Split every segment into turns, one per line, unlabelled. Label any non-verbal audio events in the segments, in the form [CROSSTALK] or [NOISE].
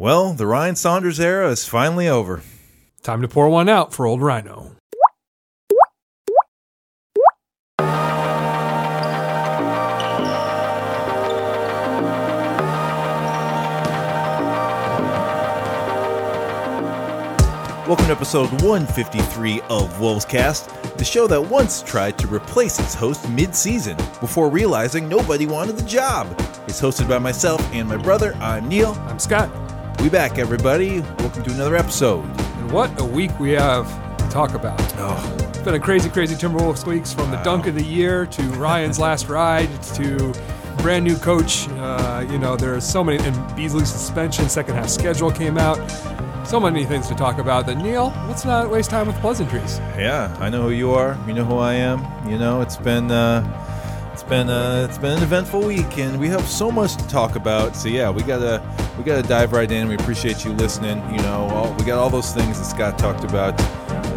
Well, the Ryan Saunders era is finally over.
Time to pour one out for old Rhino.
Welcome to episode 153 of Wolves Cast, the show that once tried to replace its host mid season before realizing nobody wanted the job. It's hosted by myself and my brother. I'm Neil.
I'm Scott.
We back, everybody. Welcome to another episode.
And what a week we have to talk about.
Oh,
It's been a crazy, crazy Timberwolves weeks from the dunk of the year to Ryan's [LAUGHS] last ride to brand new coach. Uh, you know, there's so many, and Beasley's suspension, second half schedule came out. So many things to talk about that, Neil, let's not waste time with pleasantries.
yeah, I know who you are. You know who I am. You know, it's been uh, it's been uh, it's been an eventful week, and we have so much to talk about. So yeah, we gotta we gotta dive right in. We appreciate you listening. You know, all, we got all those things that Scott talked about.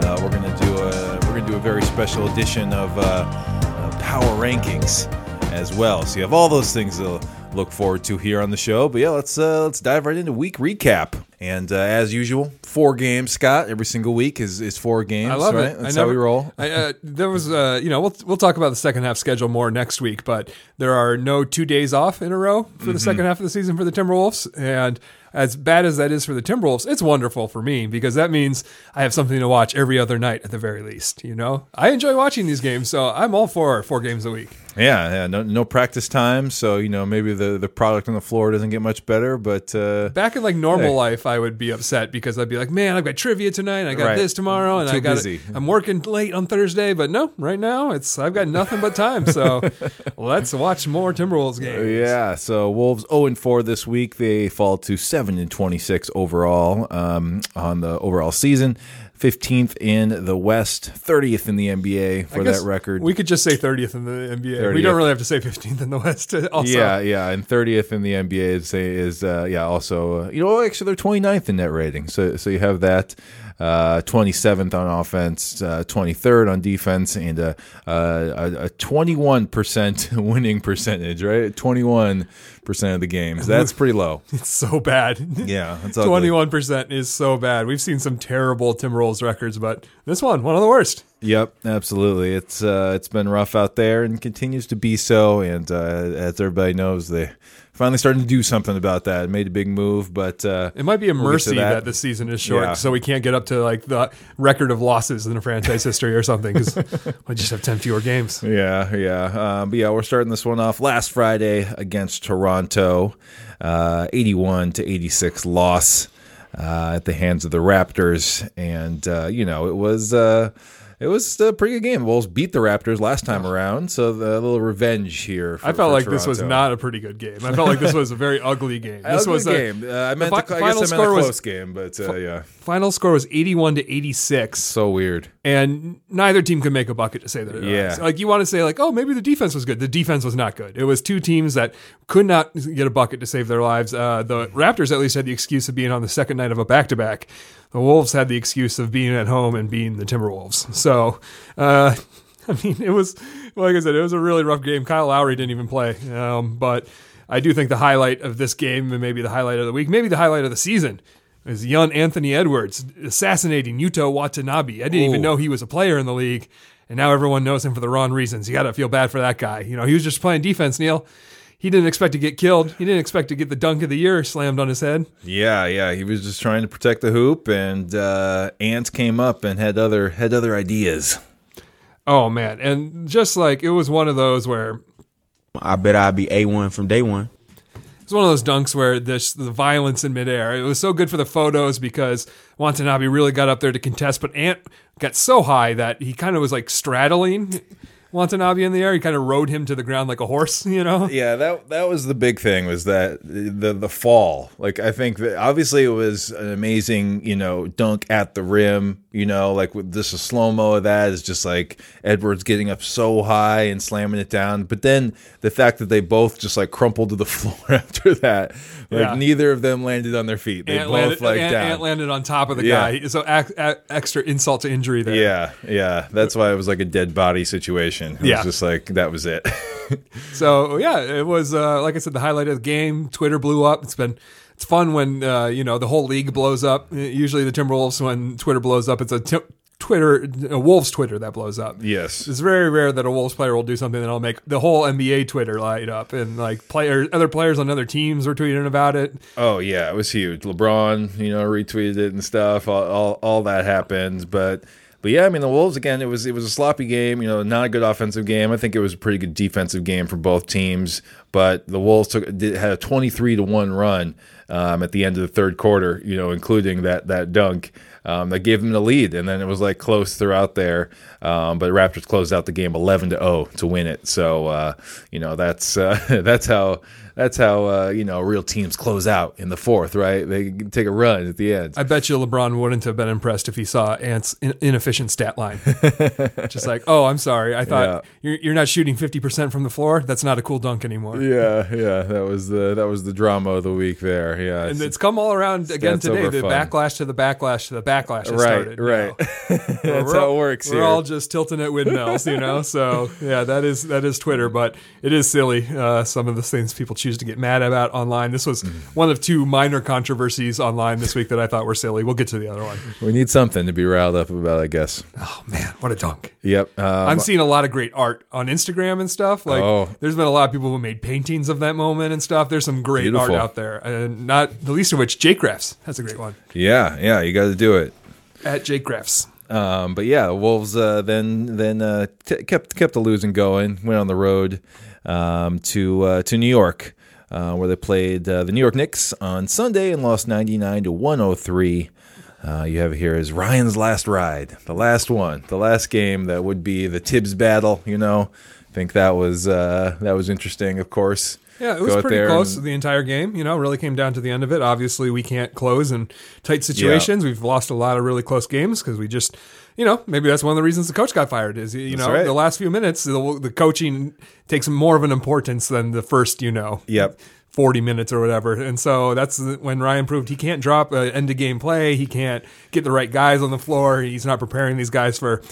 Uh, we're gonna do a we're gonna do a very special edition of uh, uh, power rankings as well. So you have all those things to look forward to here on the show. But yeah, let's uh, let's dive right into week recap. And uh, as usual, four games. Scott, every single week is, is four games.
I love
right?
it.
That's
I
how we roll.
I, uh, there was, uh, you know, we'll we'll talk about the second half schedule more next week, but there are no two days off in a row for
Mm-hmm.
the second half of the season for the Timberwolves, and as bad as that is for the Timberwolves, it's wonderful for me because that means I have something to watch every other night at the very least. You know, I enjoy watching these games, so I'm all for four games a week.
Yeah, yeah. No, no practice time, so you know maybe the, the product on the floor doesn't get much better. But uh,
Back in like normal
Hey.
life, I would be upset because I'd be like, "Man, I've got trivia tonight. I got
Right.
this tomorrow, and
Too
I got
busy.
I'm working late on Thursday." But no, right now it's I've got nothing but time. So [LAUGHS] let's watch more Timberwolves games.
yeah, so Wolves zero and four this week. They fall to seven and twenty six overall um, on the overall season. Fifteenth in the West, thirtieth in the NBA for that record.
We could just say 30th in the NBA.
30th.
We don't really have to say 15th in the West. [LAUGHS] Also,
yeah, yeah, and thirtieth in the NBA is is uh, yeah. Also, uh, you know, actually they're 29th in net rating. So so you have that. Uh, 27th on offense, uh, 23rd on defense, and a, a 21% [LAUGHS] winning percentage, right? 21% of the games. That's [LAUGHS] pretty low.
it's so bad.
Yeah, that's [LAUGHS] ugly.
21% is so bad. We've seen some terrible Tim Timberwolves records, but this one, one of the worst.
Yep, absolutely. It's uh, it's been rough out there and continues to be so. And uh, as everybody knows, they finally starting to do something about that. Made a big move, but uh,
It might be a
We'll
mercy
that.
that. the season is short,
Yeah.
so we can't get up to like the record of losses in the franchise history or something because [LAUGHS] we just have 10 fewer games.
Yeah, yeah. Um, but yeah, we're starting this one off last Friday against Toronto, uh, 81 to 86 loss uh, at the hands of the Raptors. And, uh, you know, it was. It was a pretty good game. Wolves beat the Raptors last time around, so the, a little revenge here. For,
I felt like this was not a pretty good game. I felt like this was a very ugly game. [LAUGHS] This
Ugly
was a
game. Uh, I meant,
fi-
to, I
final
guess I meant
score
a
was-
close game, but uh, yeah,
final score was 81 to 86.
so weird.
and neither team could make a bucket to say that.
Yeah.
like you want to say like, oh, maybe the defense was good. The defense was not good. It was two teams that could not get a bucket to save their lives. Uh, the Raptors at least had the excuse of being on the second night of a back to back. The Wolves had the excuse of being at home and being the Timberwolves. So, uh, [LAUGHS] I mean, it was like I said, it was a really rough game. Kyle Lowry didn't even play, um, but I do think the highlight of this game and maybe the highlight of the week, maybe the highlight of the season. Is young Anthony Edwards assassinating Yuta Watanabe. I didn't even know he was a player in the league, and now everyone knows him for the wrong reasons. You got to feel bad for that guy. You know, he was just playing defense, Neil. He didn't expect to get killed. He didn't expect to get the dunk of the year slammed on his head.
Yeah, yeah, he was just trying to protect the hoop, and uh, Ant came up and had other had other ideas.
Oh man, and just like it was one of those where
I bet I'd be A1 from day one.
It's one of those dunks where this the violence in midair. It was so good for the photos because Watanabe really got up there to contest, but Ant got so high that he kind of was like straddling Watanabe in the air. He kind of rode him to the ground like a horse, [LAUGHS] you know?
Yeah, that that was the big thing was that the the fall. Like I think that obviously it was an amazing, you know, dunk at the rim, you know, like with a slow mo of that is just like Edwards getting up so high and slamming it down. But then the fact that they both just like crumpled to the [LAUGHS] floor [LAUGHS] after that, like
Yeah.
neither of them landed on their feet. They
Ant
both
landed,
like
Ant,
down.
Ant landed on top of the
Yeah.
guy. So ac- a- extra insult to injury there.
yeah, yeah. That's why it was like a dead body situation. It
Yeah.
was just like that was it. [LAUGHS]
So yeah, it was uh, like I said, the highlight of the game. Twitter blew up. It's been it's fun when uh, you know the whole league blows up. Usually the Timberwolves when Twitter blows up, it's a t- Twitter, a Wolves Twitter that blows up.
Yes.
It's very rare that a Wolves player will do something that'll make the whole NBA Twitter light up, and like player, other players on other teams were tweeting about it.
Oh yeah, it was huge. LeBron, you know, retweeted it and stuff. All, all, all that happens, but but yeah, I mean the Wolves again. It was it was a sloppy game. You know, not a good offensive game. I think it was a pretty good defensive game for both teams. But the Wolves took did, had a twenty three to one run um, at the end of the third quarter. You know, including that that dunk. Um, that gave them the lead, and then it was like close throughout there. Um, but Raptors closed out the game eleven to zero to win it. So uh, you know that's uh, [LAUGHS] that's how that's how uh, you know real teams close out in the fourth, right? They take a run at the end.
I bet you LeBron wouldn't have been impressed if he saw Ant's in- inefficient stat line. [LAUGHS] Just like, oh, I'm sorry, I thought
Yeah.
you're, you're not shooting fifty percent from the floor. That's not a cool dunk anymore.
yeah, yeah, that was the that was the drama of the week there. Yeah,
And it's come all around again today. The
fun.
backlash to the backlash to the backlash has
right,
started. you
right.
know. [LAUGHS]
that's how it works
We're
here.
all just tilting at windmills, you know. So yeah, that is that is Twitter, but it is silly. Uh, some of the things people choose to get mad about online. This was one of two minor controversies online this week that I thought were silly. We'll get to the other one.
we need something to be riled up about, I guess.
Oh man, what a dunk!
Yep. Um,
I'm seeing a lot of great art on Instagram and stuff. Like,
Oh.
there's been a lot of people who made paintings of that moment and stuff. There's some great
Beautiful.
art out there, and not the least of which Jake Graffs. That's a great one
yeah, yeah, you got to do it.
at Jake Graffs.
Um, but yeah, Wolves uh, then then uh, t- kept kept the losing going. Went on the road um, to uh, to New York, uh, where they played uh, the New York Knicks on Sunday and lost ninety nine to one hundred three. Uh, you have here is Ryan's last ride, the last one, the last game that would be the Thibs battle. You know, I think that was uh, that was interesting. Of course,
Yeah, it was pretty close
and-
the entire game. You know, really came down to the end of it. Obviously, we can't close in tight situations. We've lost a lot of really close games because we just, you know, maybe that's one of the reasons the coach got fired. Is you know
right.
the last few minutes the, the coaching takes more of an importance than the first. You know,
Yep.
40 minutes or whatever. And so that's when Ryan proved he can't drop an end of game play. He can't get the right guys on the floor. He's not preparing these guys for,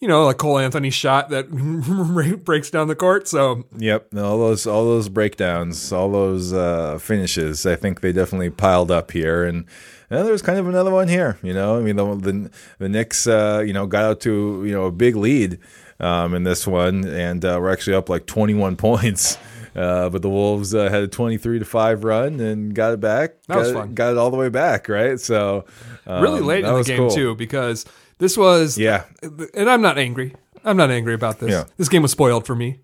you know, like Cole Anthony shot that [LAUGHS] breaks down the court. So
Yep, all those all those breakdowns, all those uh, finishes. I think they definitely piled up here, and uh, there was kind of another one here. You know, I mean, the the, the Knicks, uh, you know, got out to you know a big lead um, in this one, and uh, we're actually up like twenty one [LAUGHS] points. Uh, but the Wolves uh, had a twenty-three to five run and got it back.
That
got
was
it,
fun.
Got it all the way back, right? So um,
really late in the game
cool.
too, because this was
Yeah,
and I'm not angry. I'm not angry about this.
Yeah.
This game was spoiled for me.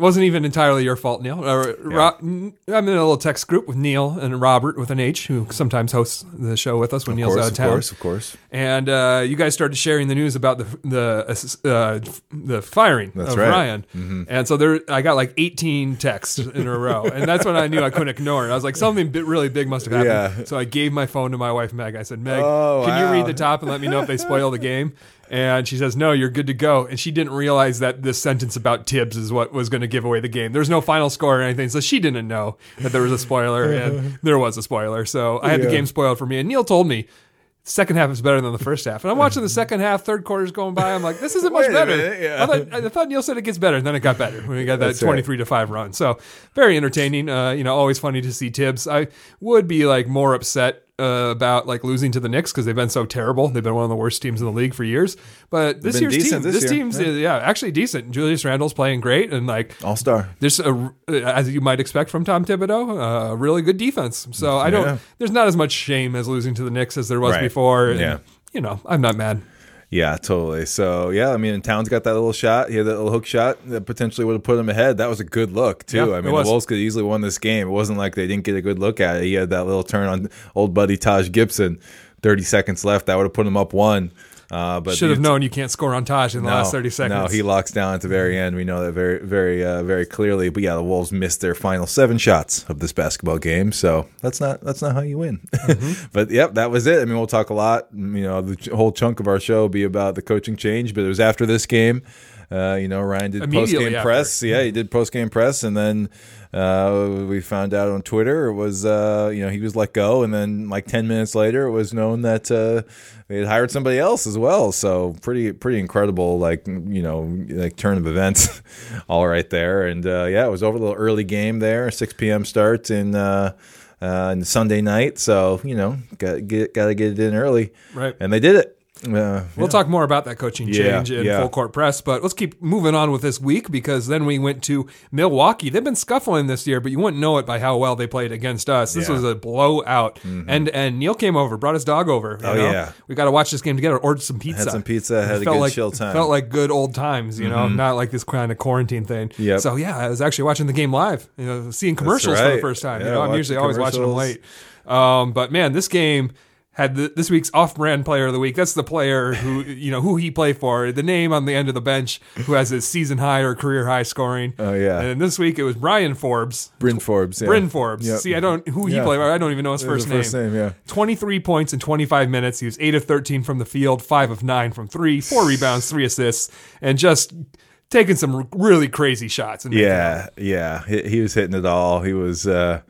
It wasn't even entirely your fault, Neil. Uh, Ro- I'm in a little text group with Neil and Robert with an H, who sometimes hosts the show with us when Neil's
course,
out of town.
of course, of course.
And uh, you guys started sharing the news about the the uh, the firing
That's
of
right. Mm-hmm.
Ryan, and so there I got like 18 texts in a row, and that's when I knew I couldn't ignore it. I was like, something bi- really big must have happened.
Yeah.
So I gave my phone to my wife Meg. I said, Meg,
Oh,
can you read the top and let me know if they spoil the game? [LAUGHS] And she says, No, you're good to go. And she didn't realize that this sentence about Thibs is what was going to give away the game. There's no final score or anything. So she didn't know that there was a spoiler, and [LAUGHS] there was a spoiler. So I had the game spoiled for me. And Neil told me, Second half is better than the first half, and I'm watching the second half. Third quarter's going by. I'm like, this isn't much better.
minute, yeah.
I, thought, I thought Neil said it gets better, and then it got better when we got that
That's right.
23 to five run. So very entertaining. Uh, you know, always funny to see Thibs. I would be like more upset uh, about like losing to the Knicks because they've been so terrible. They've been one of the worst teams in the league for years. But this year's team, this,
this year,
team's yeah. yeah, actually decent. Julius Randle's playing great, and like
All star.
there's a, as you might expect from Tom Thibodeau, a really good defense. So I don't.
Yeah.
There's not as much shame as losing to the Knicks as there was
Right.
before. And,
Yeah.
You know, I'm not mad.
Yeah, totally. So yeah, I mean, and Towns got that little shot. He had that little hook shot that potentially would have put him ahead. That was a good look too.
Yeah,
I mean, the Wolves could easily won this game. It wasn't like they didn't get a good look at it. He had that little turn on old buddy Taj Gibson. Thirty seconds left. That would have put him up one. Uh, but
Should have known you can't score on Taj in the
no,
last 30 seconds.
No, he locks down at the very end. We know that very, very, uh, very clearly. But yeah, the Wolves missed their final seven shots of this basketball game. So that's not that's not how you win.
Mm-hmm. [LAUGHS]
but yep, that was it. I mean, we'll talk a lot. You know, the whole chunk of our show will be about the coaching change. But it was after this game. Uh, you know, Ryan did post game press. Yeah, he did post game press, and then uh, we found out on Twitter it was uh, you know he was let go, and then like ten minutes later, it was known that uh, they had hired somebody else as well. So pretty pretty incredible, like you know, like turn of events, [LAUGHS] all right there. And uh, yeah, it was over the early game there, six p.m. start in. Uh, uh, and Sunday night. So you know, got get got to get it in early,
Right.
And they did it. Uh,
We'll talk more about that coaching
Yeah,
change in
yeah.
full court press, but let's keep moving on with this week because then we went to Milwaukee. They've been scuffling this year, but you wouldn't know it by how well they played against us. This
Yeah. Mm-hmm.
was a blowout. And and Neil came over, brought his dog over. you
Oh,
know?
yeah.
we got to watch this game together. Ordered some pizza.
Had some pizza, had a
Felt
good
like,
chill time. Mm-hmm.
Felt like good old times, you know, not like this kind of quarantine thing.
Yeah.
So yeah, I was actually watching the game live, you know, seeing commercials for the first time.
Yeah,
you know, I'm usually always watching them late. Um, but man, this game had the, this week's off-brand player of the week. That's the player who [LAUGHS] you know who he played for. The name on the end of the bench who has his season high or career high scoring.
Oh, yeah.
And this week it was Brian Forbes.
Bryn Forbes. Yeah.
Bryn Forbes.
Yep.
See, I don't who he
Yeah.
played. for. I don't even know his first name.
first name, yeah.
23 points in 25 minutes. He was 8 of 13 from the field, 5 of 9 from 3, 4 rebounds, 3 assists, and just taking some really crazy shots. And
Yeah, yeah. He, he was hitting it all. He was uh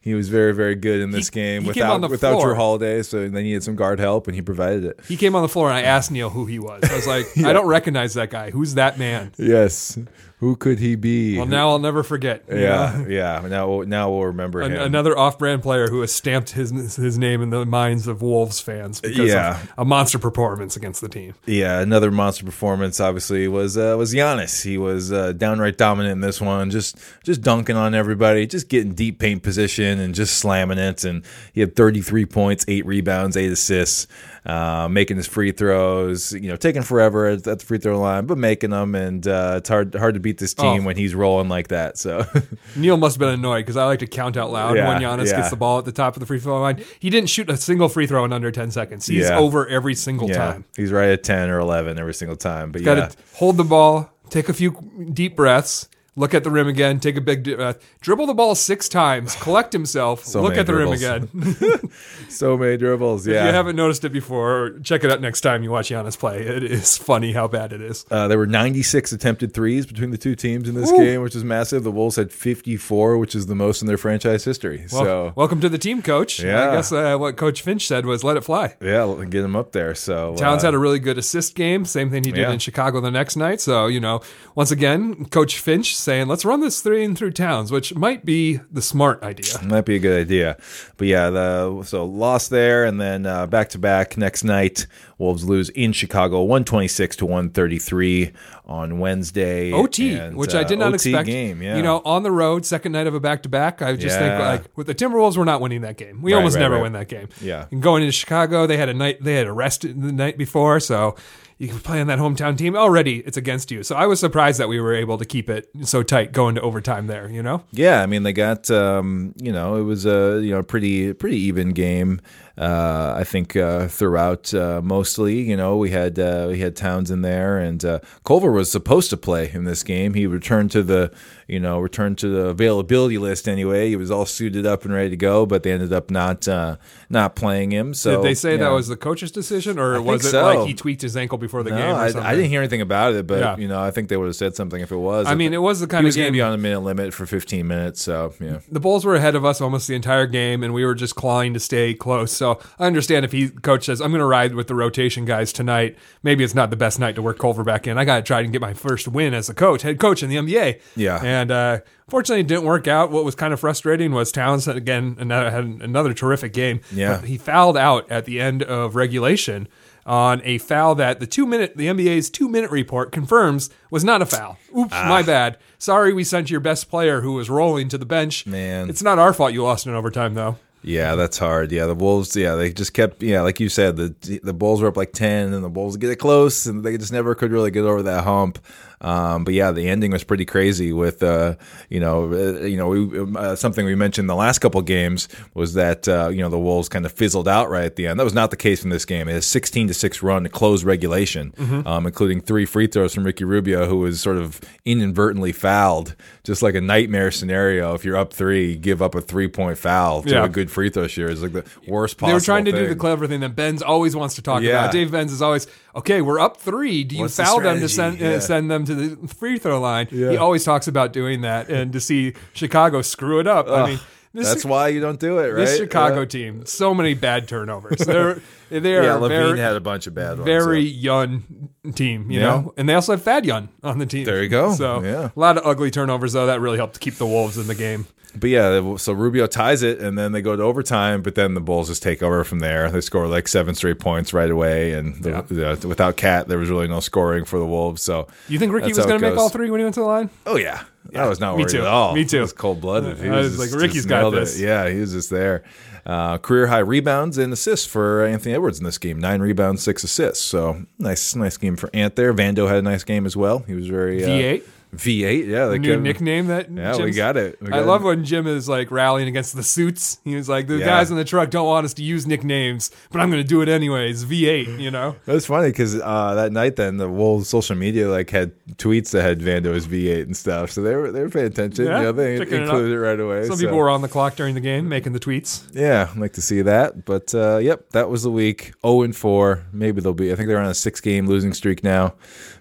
he was very, very good in this
He-
game
he
without without
floor.
Jrue Holiday. So they needed some guard help, and he provided it.
He came on the floor and I asked Neil who he was. I was like, [LAUGHS] I don't recognize that guy. Who's that man?
Yes. Who could he be?
Well, now I'll never forget.
yeah, yeah. Now, we'll- now we'll remember
An-
him.
another off-brand player who has stamped his his name in the minds of Wolves fans because
Yeah.
of a monster performance against the team.
Yeah, another monster performance. Obviously, was uh, was Giannis. He was uh, downright dominant in this one. Just just dunking on everybody, just getting deep paint position and just slamming it. And he had 33 points, eight rebounds, eight assists, uh, making his free throws. You know, taking forever at, the free throw line, but making them. And uh, it's hard hard to beat this team
Oh.
when he's rolling like that. So [LAUGHS]
Neil must have been annoyed because I like to count out loud
Yeah,
when Giannis
yeah.
gets the ball at the top of the free throw line. He didn't shoot a single free throw in under 10 seconds. He's
Yeah.
over every single time.
he's right at 10 or 11 every single time. But
Got
yeah,
to hold the ball, take a few deep breaths, look at the rim again, take a big breath, dribble the ball six times, collect himself, [LAUGHS]
So
look at the
dribbles.
rim again. [LAUGHS] [LAUGHS]
so many dribbles. Yeah.
If you haven't noticed it before, check it out next time you watch Giannis play. It is funny how bad it is.
Uh, there were 96 attempted threes between the two teams in this
Woo.
game, which is massive. The Wolves had 54, which is the most in their franchise history.
Well,
so,
welcome to the team, coach.
Yeah.
I guess uh, what Coach Finch said was let it fly.
yeah, get him up there. So,
Towns
uh,
had a really good assist game, same thing he did
Yeah.
in Chicago the next night. So, you know, once again, Coach Finch saying, let's run this three and through Towns, which might be the smart idea.
might be a good idea. But yeah, the so lost there, and then back to back next night. Wolves lose in Chicago, 126 to 133 on Wednesday.
OT,
And,
which I
uh,
did not
OT
expect.
game. Yeah,
You know, on the road, second night of a back to back. I just think like with the Timberwolves, we're not winning that game. We
Right,
almost
right,
never
right.
win that game.
Yeah.
And going into Chicago, they had a night they had a rest the night before, so you can play on that hometown team. Already it's against you. So I was surprised that we were able to keep it so tight going to overtime there, you know?
Yeah, I mean they got um, you know it was a you know pretty pretty even game. Uh, I think uh, throughout uh, mostly you know we had uh, we had Towns in there and uh, Culver was supposed to play in this game. He returned to the you know returned to the availability list anyway. He was all suited up and ready to go, but they ended up not uh, not playing him. So
Did they say that
yeah.
was the coach's decision, or was it
so.
like he tweaked his ankle before the
No,
game? Or
I,
something?
I didn't hear anything about it, but
Yeah.
you know I think they would have said something if it was.
I mean, it was the kind
he
of
was going to
game.
be on a minute limit for 15 minutes, so yeah.
the Bulls were ahead of us almost the entire game, and we were just clawing to stay close. So I understand if he coach says I'm going to ride with the rotation guys tonight. Maybe it's not the best night to work Culver back in. I got to try and get my first win as a coach, head coach in the NBA.
Yeah.
and uh, fortunately, it didn't work out. What was kind of frustrating was Towns again another, had another terrific game.
Yeah.
But he fouled out at the end of regulation. On a foul that the two minute the NBA's two minute report confirms was not a foul. Oops,
Ah.
my bad. Sorry, we sent your best player who was rolling to the bench.
Man.
it's not our fault you lost in overtime though.
Yeah, that's hard. Yeah, the Wolves. Yeah, they just kept. Yeah, like you said, the the Bulls were up like ten, and the Bulls get it close, and they just never could really get over that hump. Um, but yeah, the ending was pretty crazy. With uh, you know, uh, you know, we, uh, something we mentioned the last couple games was that uh, you know the Wolves kind of fizzled out right at the end. That was not the case in this game. It was sixteen to six run to close regulation, um, including three free throws from Ricky Rubio, who was sort of inadvertently fouled, just like a nightmare scenario. If you're up three, give up a three point foul to
Yeah.
a good free throw shooter. It's like the worst possible.
They were trying to do the clever thing that Benz always wants to talk
Yeah.
about. Dave Benz is always, okay, we're up three. Do you
What's the
foul them to send uh,
Yeah.
send them to the free throw line?
Yeah.
He always talks about doing that, and to see Chicago screw it up. I mean, this
That's why you don't do it, right?
this Chicago
Yeah.
team, so many bad turnovers. They're [LAUGHS] they are
Yeah, LaVine
very,
had a bunch of bad ones.
very
so.
young team, you
Yeah.
know, and they also had Thad Young on the team.
There you go.
So
Yeah.
a lot of ugly turnovers though. That really helped keep the Wolves in the game.
But yeah, so Rubio ties it, and then they go to overtime. But then the Bulls just take over from there. They score like seven straight points right away, and the,
Yeah.
the- without KAT, there was really no scoring for the Wolves. So
You think Ricky was going to make all three when he went to the line?
Oh yeah, I was not
me
worried
too.
at all.
Me too.
It was cold blooded.
I was like, Ricky's got this.
Yeah, he was just there. Uh, career high rebounds and assists for Anthony Edwards in this game. Nine rebounds, six assists. So nice, nice game for Ant there. Vando had a nice game as well. He was very uh,
V8?
V8, yeah. They
New nickname that.
Yeah, we got it. We
I love
it.
when Jim is like rallying against the suits. He was like, the
Yeah.
guys in the truck don't want us to use nicknames, but I'm going to do it anyways. V8, you know. [LAUGHS]
Was funny because uh, that night, then the whole social media like had tweets that had Vando as V8 and stuff, so they were they were paying attention.
Yeah,
you know, they
picking it
included it, right away.
Some
so-
people were on the clock during the game making the tweets.
Yeah, I'd like to see that. But uh, yep, that was the week. 0 and 4. Maybe they'll be, I think they're on a six game losing streak now.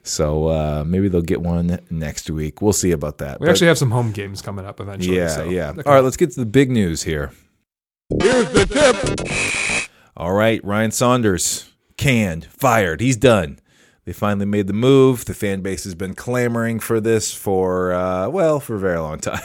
So uh, maybe they'll get one next week. We'll see about that.
We
But-
actually have some home games coming up eventually.
yeah,
so-
yeah.
Okay.
All right, let's get to the big news here.
Here's the tip.
All right, Ryan Saunders canned, fired. He's done. They finally made the move. The fan base has been clamoring for this for uh, well for a very long [LAUGHS] time,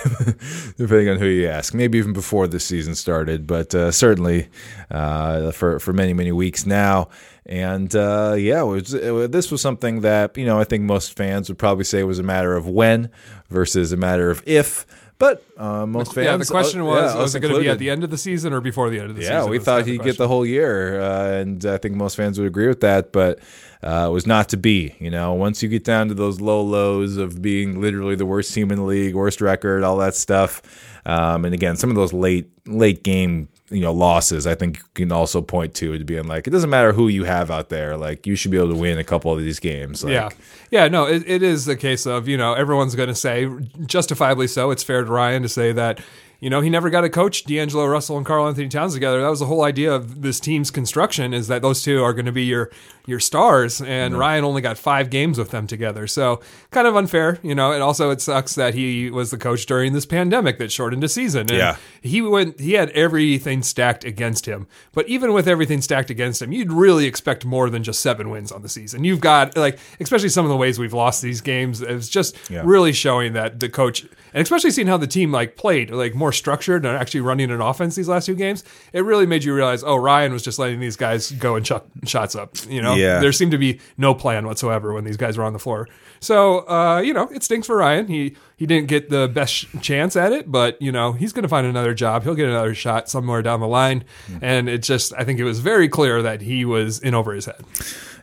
depending on who you ask. Maybe even before this season started, but uh, certainly uh, for for many many weeks now. And uh, yeah, it was, it this was something that you know I think most fans would probably say it was a matter of when versus a matter of if. But uh, most fans,
yeah, the question
uh,
was,
yeah,
was it going to be at the end of the season or before the end of the season?
Yeah, we thought he'd
the
get the whole year, uh, and I think most fans would agree with that. But uh, was not to be. You know, once you get down to those low lows of being literally the worst team in the league, worst record, all that stuff, um, and again, some of those late late game you know losses, I think you can also point to it being like it doesn't matter who you have out there, like you should be able to win a couple of these games. Like,
yeah, yeah, no, it, it is the case of you know everyone's going to say, justifiably so. It's fair to Ryan to say that you know he never got to coach D'Angelo Russell and Karl-Anthony Towns together. That was the whole idea of this team's construction is that those two are going to be your your stars, and Ryan only got five games with them together. So kind of unfair, you know. And also it sucks that he was the coach during this pandemic that shortened a season. And
Yeah.
he went he had everything stacked against him but even with everything stacked against him you'd really expect more than just seven wins on the season you've got like especially some of the ways we've lost these games it's just
Yeah.
really showing that the coach and especially seeing how the team like played like more structured and actually running an offense these last two games it really made you realize oh ryan was just letting these guys go and chuck shots up you know
Yeah.
there seemed to be no plan whatsoever when these guys were on the floor so uh, you know it stinks for ryan he he didn't get the best sh- chance at it, but you know he's going to find another job. He'll get another shot somewhere down the line, and it just I think it was very clear that he was in over his head.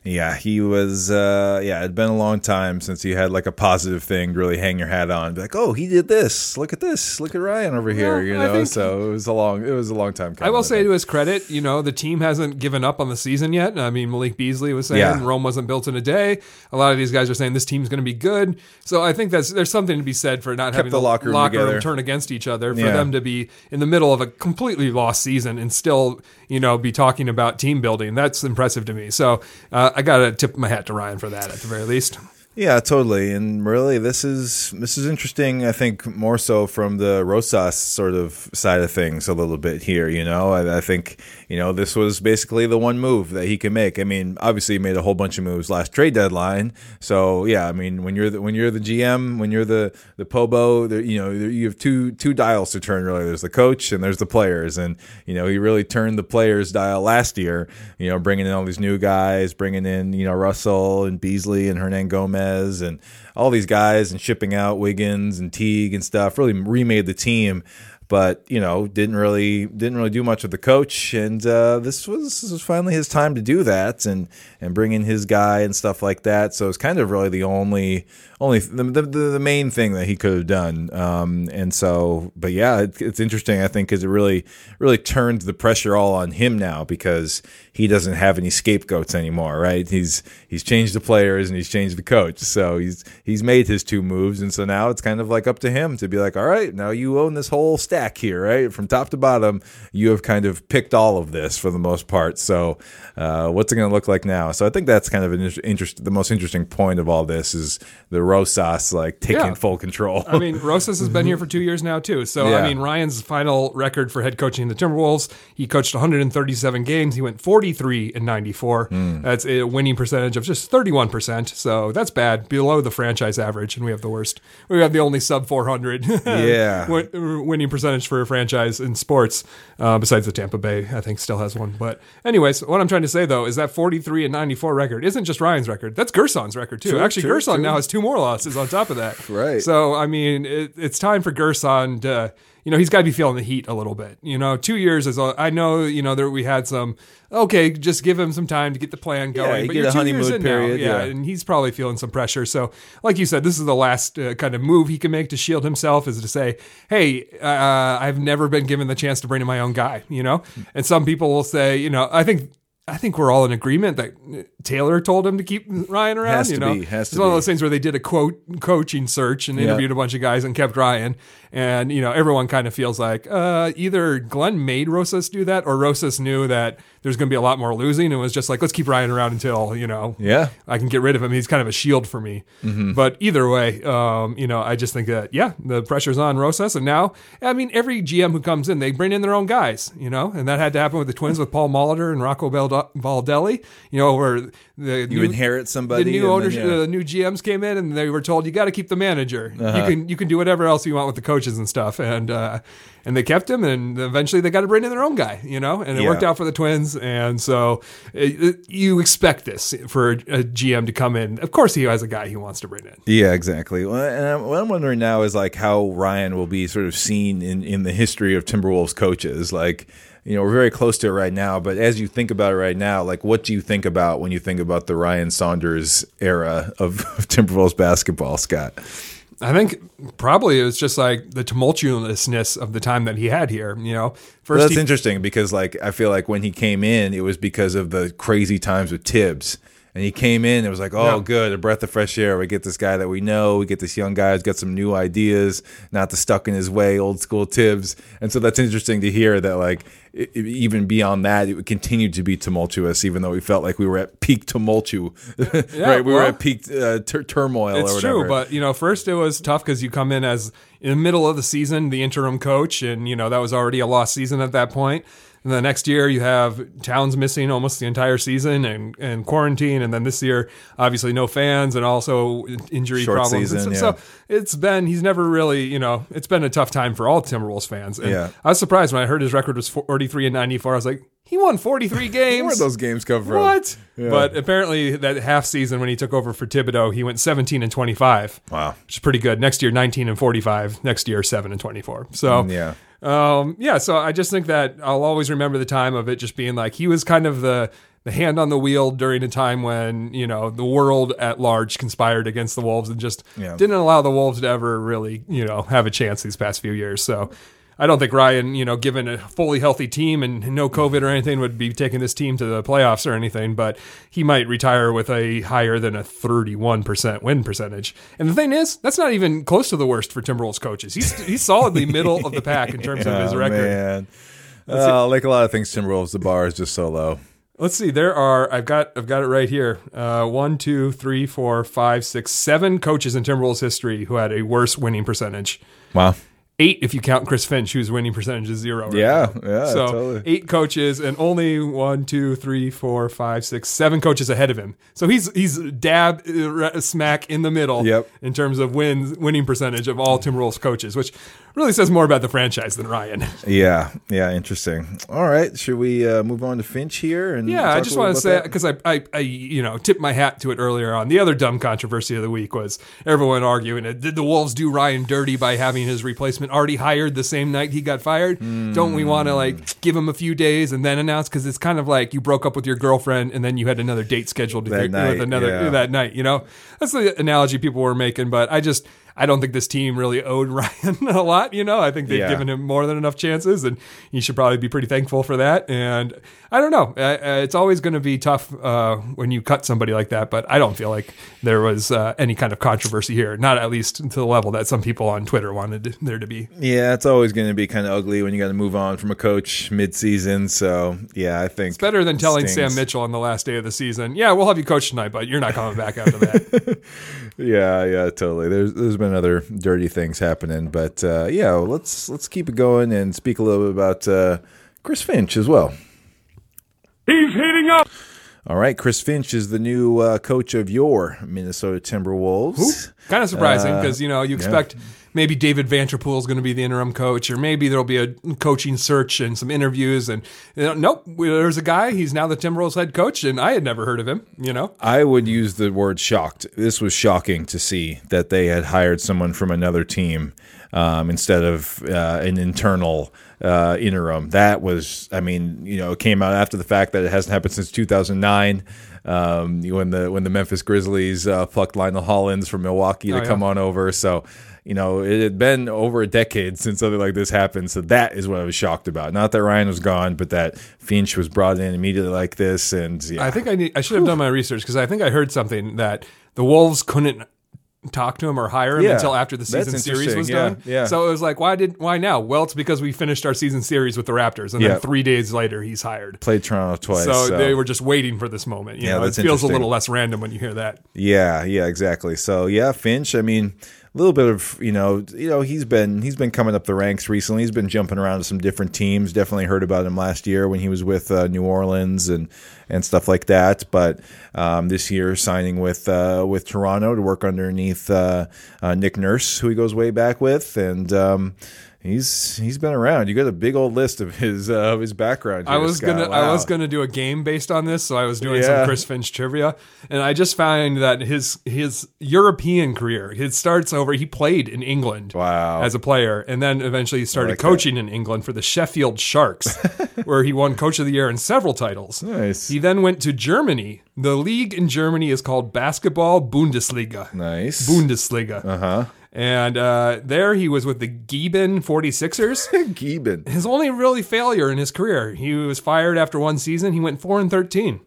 Yeah, he was. Uh, yeah, it'd been a long time since you had like a positive thing to really hang your hat on. Be like, oh, he did this. Look at this. Look at Ryan over here.
Well,
You know. so it was a long. It was a long time.
I will say to his credit, you know, the team hasn't given up on the season yet. I mean, Malik Beasley was saying
Yeah.
Rome wasn't built in a day. A lot of these guys are saying this team's going to be good. So I think that's there's something to be said for not having
the locker room together.
turn against each other. For
Yeah.
them to be in the middle of a completely lost season and still, you know, be talking about team building. That's impressive to me. So uh, I got to tip my hat to Ryan for that at the very least.
Yeah, totally. And really, this is this is interesting. I think more so from the Rosas sort of side of things a little bit here. You know, I, I think you know this was basically the one move that he can make. I mean, obviously, he made a whole bunch of moves last trade deadline. So yeah, I mean, when you're the, when you're the GM, when you're the the Pobo, there, you know, you have two two dials to turn. Really, there's the coach and there's the players. And you know, he really turned the players dial last year. You know, bringing in all these new guys, bringing in you know Russell and Beasley and Hernangomez and all these guys and shipping out Wiggins and Teague and stuff really remade the team but you know didn't really didn't really do much with the coach. And uh, this was this was finally his time to do that and and bring in his guy and stuff like that. So it's kind of really the only only the, the, the main thing that he could have done um, and so but yeah it, it's interesting I think because it really really turned the pressure all on him now because he doesn't have any scapegoats anymore right? He's he's changed the players and he's changed the coach so he's he's made his two moves and so now it's kind of like up to him to be like all right now you own this whole stack here right? From top to bottom you have kind of picked all of this for the most part. So uh, what's it going to look like now? So I think that's kind of an inter- interest the most interesting point of all this is the Rosas like taking
Yeah.
full control
I mean, Rosas has been here for [LAUGHS] two years now too. So
Yeah.
I mean, Ryan's final record for head coaching the Timberwolves, he coached 137 games. He went 43 and 94.
Hmm.
That's a winning percentage of just 31 percent. So that's bad, below the franchise average, and we have the worst. We have the only sub 400 [LAUGHS]
Yeah.
winning percentage percentage for a franchise in sports, uh, besides the Tampa Bay, I think still has one. But anyways, what I'm trying to say though is that 43 and 94 record isn't just Ryan's record. That's Gersson's record too.
True,
Actually,
true,
Gersson
true.
now has two more losses on top of that. [LAUGHS]
Right.
So I mean, it, it's time for Gersson to. You know, he's got to be feeling the heat a little bit. You know, two years is. all- I know. You know, there we had some. Okay, just give him some time to get the plan going.
you
but you're two years
honeymoon
in
period,
Now.
yeah.
and he's probably feeling some pressure. So, like you said, this is the last uh, kind of move he can make to shield himself is to say, "Hey, uh, I've never been given the chance to bring in my own guy." You know, and some people will say, you know, I think. I think we're all in agreement that Taylor told him to keep Ryan around.
Has
you
to
know,
be, has
it's one of those things where they did a quote coaching search and
Yeah.
interviewed a bunch of guys and kept Ryan. And you know, everyone kind of feels like uh, either Glen made Rosas do that, or Rosas knew that there's going to be a lot more losing, and was just like, let's keep Ryan around until you know,
Yeah.
I can get rid of him. He's kind of a shield for me.
Mm-hmm.
But either way, um, you know, I just think that yeah, the pressure's on Rosas, and now I mean, every GM who comes in, they bring in their own guys, you know, and that had to happen with the Twins [LAUGHS] with Paul Molitor and Rocco Baldelli, you know, where the
You inherit somebody.
the new owners,
yeah.
the new GMs came in, and they were told you got to keep the manager.
Uh-huh.
You can you can do whatever else you want with the coaches and stuff, and uh, and they kept him, and eventually they got to bring in their own guy, you know, and it
Yeah.
worked out for the Twins, and so it, it- you expect this for a GM to come in. Of course, he has a guy he wants to bring in.
Yeah, exactly. Well, and I'm, what I'm wondering now is like how Ryan will be sort of seen in, in the history of Timberwolves coaches. Like, you know, we're very close to it right now, but as you think about it right now, like, what do you think about when you think about the Ryan Saunders era of, [LAUGHS] of Timberwolves basketball, Scott?
I think probably it was just like the tumultuousness of the time that he had here. You know,
Well, that's
he,
interesting because, like, I feel like when he came in, it was because of the crazy times with Thibs. And he came in, it was like, oh,
Yeah.
good, a breath of fresh air. We get this guy that we know. We get this young guy who's got some new ideas, not the stuck in his way, old school Thibs. And so that's interesting to hear that, like, i i- even beyond that, it would continue to be tumultuous, even though we felt like we were at peak tumultu. [LAUGHS] right? We were at peak uh, tur- turmoil
It's true, but you know, first it was tough because you come in as in the middle of the season, the interim coach, and you know that was already a lost season at that point. And the next year you have Towns missing almost the entire season and, and quarantine, and then this year obviously no fans and also injury
Short
problems.
season,
and
yeah.
so, so it's been he's never really you know it's been a tough time for all Timberwolves fans. And
Yeah.
I was surprised when I heard his record was forty three and ninety four. I was like, he won forty three [LAUGHS] games.
Where'd those games come from?
What?
Yeah.
But apparently, that half season when he took over for Thibodeau, he went 17 and 25.
Wow.
Which is pretty good. Next year, 19 and 45. Next year, 7 and 24. So,
Yeah.
Um, yeah. So I just think that I'll always remember the time of it just being like he was kind of the the hand on the wheel during a time when you know the world at large conspired against the Wolves and just
Yeah.
didn't allow the Wolves to ever really you know have a chance these past few years. So. I don't think Ryan, you know, given a fully healthy team and no COVID or anything, would be taking this team to the playoffs or anything. But he might retire with a higher than a 31% win percentage. And the thing is, that's not even close to the worst for Timberwolves coaches. He's he's solidly middle of the pack in terms of his [LAUGHS]
Oh,
record.
man. Uh, like a lot of things, Timberwolves, the bar is just so low.
Let's see. There are I've got I've got it right here. Uh, one, two, three, four, five, six, seven coaches in Timberwolves history who had a worse winning percentage.
Wow.
Eight if you count Chris Finch, whose winning percentage is zero. right
Yeah,
now.
yeah,
So
totally.
eight coaches and only one, two, three, four, five, six, seven coaches ahead of him. So he's he's dab uh, smack in the middle.
Yep.
In terms of wins winning percentage of all Tim Timberwolves coaches, which really says more about the franchise than Ryan. [LAUGHS]
Yeah, yeah, interesting. All right, should we uh, move on to Finch here? And
Yeah, I just want to say because I, I, I, you know, tipped my hat to it earlier on. The other dumb controversy of the week was everyone arguing. Did the Wolves do Ryan dirty by having his replacement already hired the same night he got fired? Don't we want to like hmm. give him a few days and then announce? Because it's kind of like you broke up with your girlfriend and then you had another date scheduled
That night,
with another
yeah.
that night. You know, that's the analogy people were making. But I just. I don't think this team really owed [LAUGHS] Ryan a lot. You know, I think they've
Yeah.
given him more than enough chances, and he should probably be pretty thankful for that. And I don't know. It's always going to be tough uh, when you cut somebody like that, but I don't feel like there was uh, any kind of controversy here. Not at least to the level that some people on Twitter wanted there to be.
yeah, it's always going to be kind of ugly when you got to move on from a coach mid-season. So yeah, I think
It's better than telling
stings.
Sam Mitchell on the last day of the season, "Yeah, we'll have you coach tonight, but you're not coming back after that." [LAUGHS]
Yeah, yeah, totally. There's there's been other dirty things happening, but uh, yeah, let's let's keep it going and speak a little bit about uh, Chris Finch as well.
He's heating up.
All right, Chris Finch is the new uh, coach of your Minnesota Timberwolves.
kind of surprising
Uh,
because you know you expect maybe David Vanterpool is going to be the interim coach, or maybe there'll be a coaching search and some interviews. And you know, nope, there's a guy. He's now the Timberwolves head coach, and I had never heard of him. You know,
I would use the word shocked. This was shocking to see that they had hired someone from another team um, instead of uh, an internal uh, interim. That was, I mean, you know, it came out after the fact that it hasn't happened since 2009. Um, when the when the Memphis Grizzlies uh, plucked Lionel Hollins from Milwaukee to
Oh, yeah.
come on over, so you know it had been over a decade since something like this happened. So that is what I was shocked about. Not that Ryan was gone, but that Finch was brought in immediately like this, and yeah,
I think I need. I should have done my research because I think I heard something that the Wolves couldn't talk to him or hire him
Yeah,
until after the season series was
Yeah,
done.
yeah.
So it was like, why did why now? Well, it's because we finished our season series with the Raptors, and
Yeah.
then three days later he's hired.
played Toronto twice.
So,
so
they were just waiting for this moment. You
Yeah,
know, it feels a little less random when you hear that.
Yeah, yeah, exactly. So yeah, Finch. I mean, a little bit of you know, you know, he's been he's been coming up the ranks recently. He's been jumping around to some different teams. Definitely heard about him last year when he was with uh, New Orleans and and stuff like that. But um, this year, signing with uh, with Toronto to work underneath uh, uh, Nick Nurse, who he goes way back with, and. Um, He's he's been around. You got a big old list of his uh, of his background.
I was
Scott.
gonna I was gonna do a game based on this, so I was doing
Yeah.
some Chris Finch trivia, and I just found that his his European career, it starts over. He played in England,
Wow.
as a player, and then eventually he started
like that.
coaching in England for the Sheffield Sharks, [LAUGHS] where he won Coach of the Year and several titles.
Nice.
He then went to Germany. The league in Germany is called Basketball Bundesliga.
nice.
Bundesliga.
Uh huh.
And uh, there he was with the Gieben 46ers.
Gieben.
his only really failure in his career. He was fired after one season. He went four and thirteen.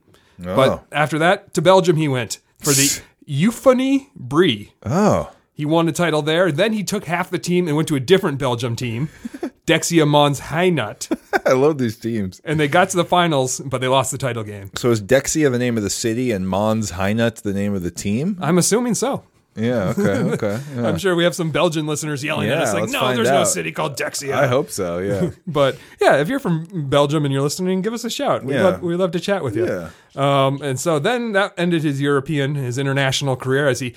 Oh.
But after that, to Belgium he went for the [LAUGHS] Euphony Bree.
Oh.
He won a title there. Then he took half the team and went to a different Belgium team, [LAUGHS] Dexia Mons Hainaut, [LAUGHS]
I love these teams.
and they got to the finals, but they lost the title game.
So is Dexia the name of the city and Mons Hainaut the name of the team?
I'm assuming so.
Yeah, [LAUGHS] okay, okay. Yeah.
I'm sure we have some Belgian listeners yelling at us like, "No, there's no city called Dexia."
I hope so, yeah. [LAUGHS]
But yeah, if you're from Belgium and you're listening, give us a shout. We
Yeah.
love we love to chat with you.
Yeah.
Um, and so then that ended his European, his international career as he,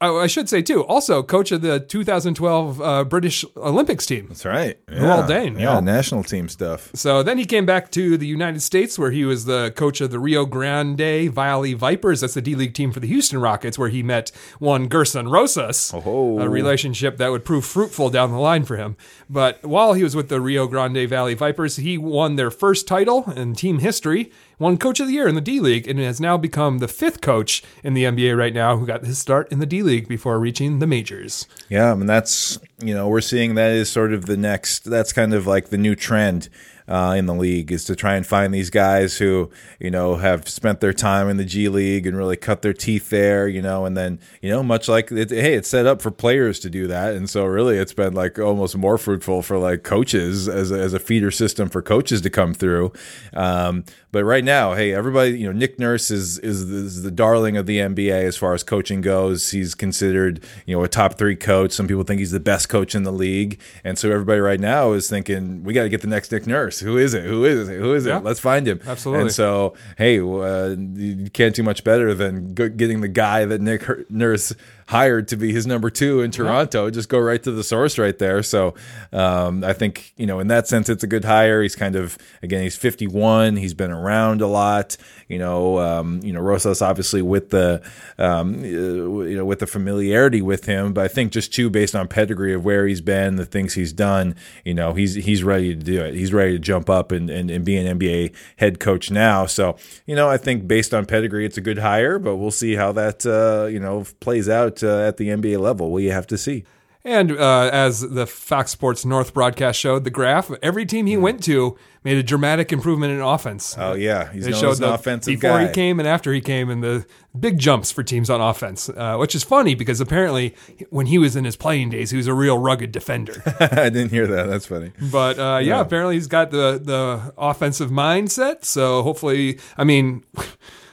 I, I should say too, also coach of the 2012 uh, British Olympics team.
That's right.
Well done,
Yeah,
y'all.
national team stuff.
So then he came back to the United States where he was the coach of the Rio Grande Valley Vipers. That's the D League team for the Houston Rockets, where he met one Gersson Rosas,
Oh.
a relationship that would prove fruitful down the line for him. But while he was with the Rio Grande Valley Vipers, he won their first title in team history, won Coach of the Year in the D League, and has now become the fifth coach in the NBA right now who got his start in the D League before reaching the majors.
Yeah, I mean that's you know we're seeing that is sort of the next. That's kind of like the new trend uh, in the league is to try and find these guys who you know have spent their time in the G League and really cut their teeth there. You know, and then you know much like it, hey, it's set up for players to do that, and so really it's been like almost more fruitful for like coaches as a, as a feeder system for coaches to come through. Um, but right now, hey, everybody, you know, Nick Nurse is is is the darling of the NBA as far as coaching goes. He's considered, you know, a top three coach. Some people think he's the best coach in the league, and so everybody right now is thinking we got to get the next Nick Nurse. Who is it? Who is it? Who is it?
Yeah.
Let's find him.
Absolutely.
And so, hey, uh, you can't do much better than getting the guy that Nick Nurse hired to be his number two in Toronto. Just go right to the source right there. So um, I think you know in that sense it's a good hire. He's kind of again he's 51. He's been around a lot. You know, um, you know Rosas obviously with the um, uh, you know with the familiarity with him, but I think just too based on pedigree of where he's been, the things he's done. You know, he's he's ready to do it. He's ready to jump up and, and, and be an NBA head coach now. So you know, I think based on pedigree, it's a good hire, but we'll see how that uh, you know plays out uh, at the NBA level. We have to see.
And uh, as the Fox Sports North broadcast showed, the graph, every team he went to made a dramatic improvement in offense.
Oh yeah, he's
They
known
showed
as an
the
offensive
before
guy.
he came and after he came, and the big jumps for teams on offense, uh, which is funny because apparently when he was in his playing days, he was a real rugged defender. [LAUGHS]
I didn't hear that. That's funny.
But uh, yeah,
Yeah.
apparently he's got the the offensive mindset. So hopefully, I mean.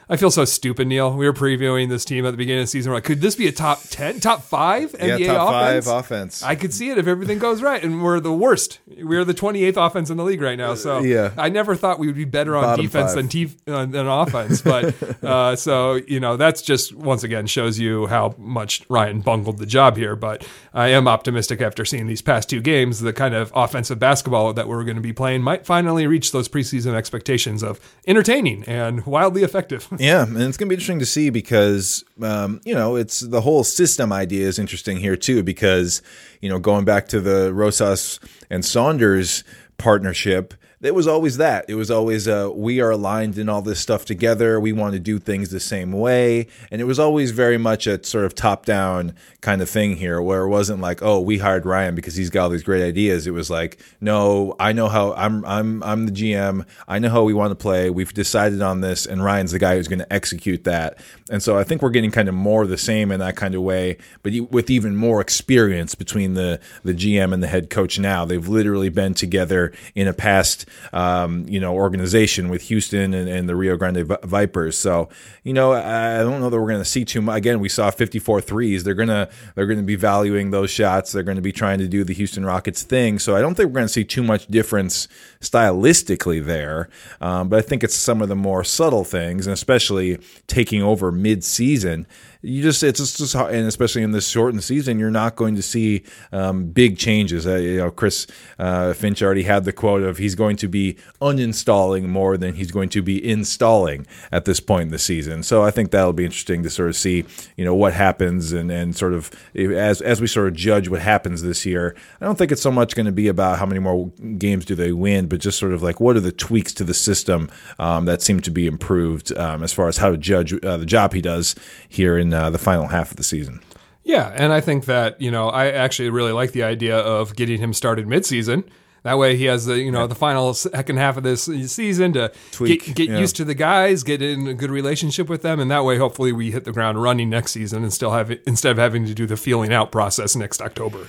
I feel so stupid, Neil. We were previewing this team at the beginning of the season. We're like, could this be a top ten, top five NBA
yeah, top
offense?
five offense.
I could see it if everything goes right, and we're the worst. We're the 28th offense in the league right now. So
Yeah.
I never thought we would be better on
Bottom
defense
five.
than te- uh, than offense. But [LAUGHS] uh, so you know, that's just once again shows you how much Ryan bungled the job here. But I am optimistic after seeing these past two games. The kind of offensive basketball that we're going to be playing might finally reach those preseason expectations of entertaining and wildly effective. [LAUGHS]
Yeah, and it's going to be interesting to see because um, you know it's the whole system idea is interesting here too because you know going back to the Rosas and Saunders partnership. It was always that. It was always uh, we are aligned in all this stuff together. We want to do things the same way, and it was always very much a sort of top-down kind of thing here, where it wasn't like, oh, we hired Ryan because he's got all these great ideas. It was like, no, I know how I'm. I'm. I'm the GM. I know how we want to play. We've decided on this, and Ryan's the guy who's going to execute that. And so I think we're getting kind of more the same in that kind of way, but with even more experience between the the GM and the head coach. Now they've literally been together in a past, um, you know, organization with Houston and, and the Rio Grande Vi- Vipers. So you know, I don't know that we're going to see too much. Again, we saw 54 threes. They're gonna they're going to be valuing those shots. They're going to be trying to do the Houston Rockets thing. So I don't think we're going to see too much difference stylistically there. Um, but I think it's some of the more subtle things, and especially taking over mid-season. You just it's just, just and especially in this shortened season, you're not going to see um, big changes. Uh, you know, Chris uh, Finch already had the quote of he's going to be uninstalling more than he's going to be installing at this point in the season. So I think that'll be interesting to sort of see, you know, what happens and and sort of as as we sort of judge what happens this year. I don't think it's so much going to be about how many more games do they win, but just sort of like what are the tweaks to the system um, that seem to be improved um, as far as how to judge uh, the job he does here in uh, the final half of the season.
Yeah, and I think that you know I actually really like the idea of getting him started midseason. That way, he has the you know the final second half of this season to
Tweak,
get, get
yeah.
used to the guys, get in a good relationship with them, and that way, hopefully, we hit the ground running next season and still have instead of having to do the feeling out process next October.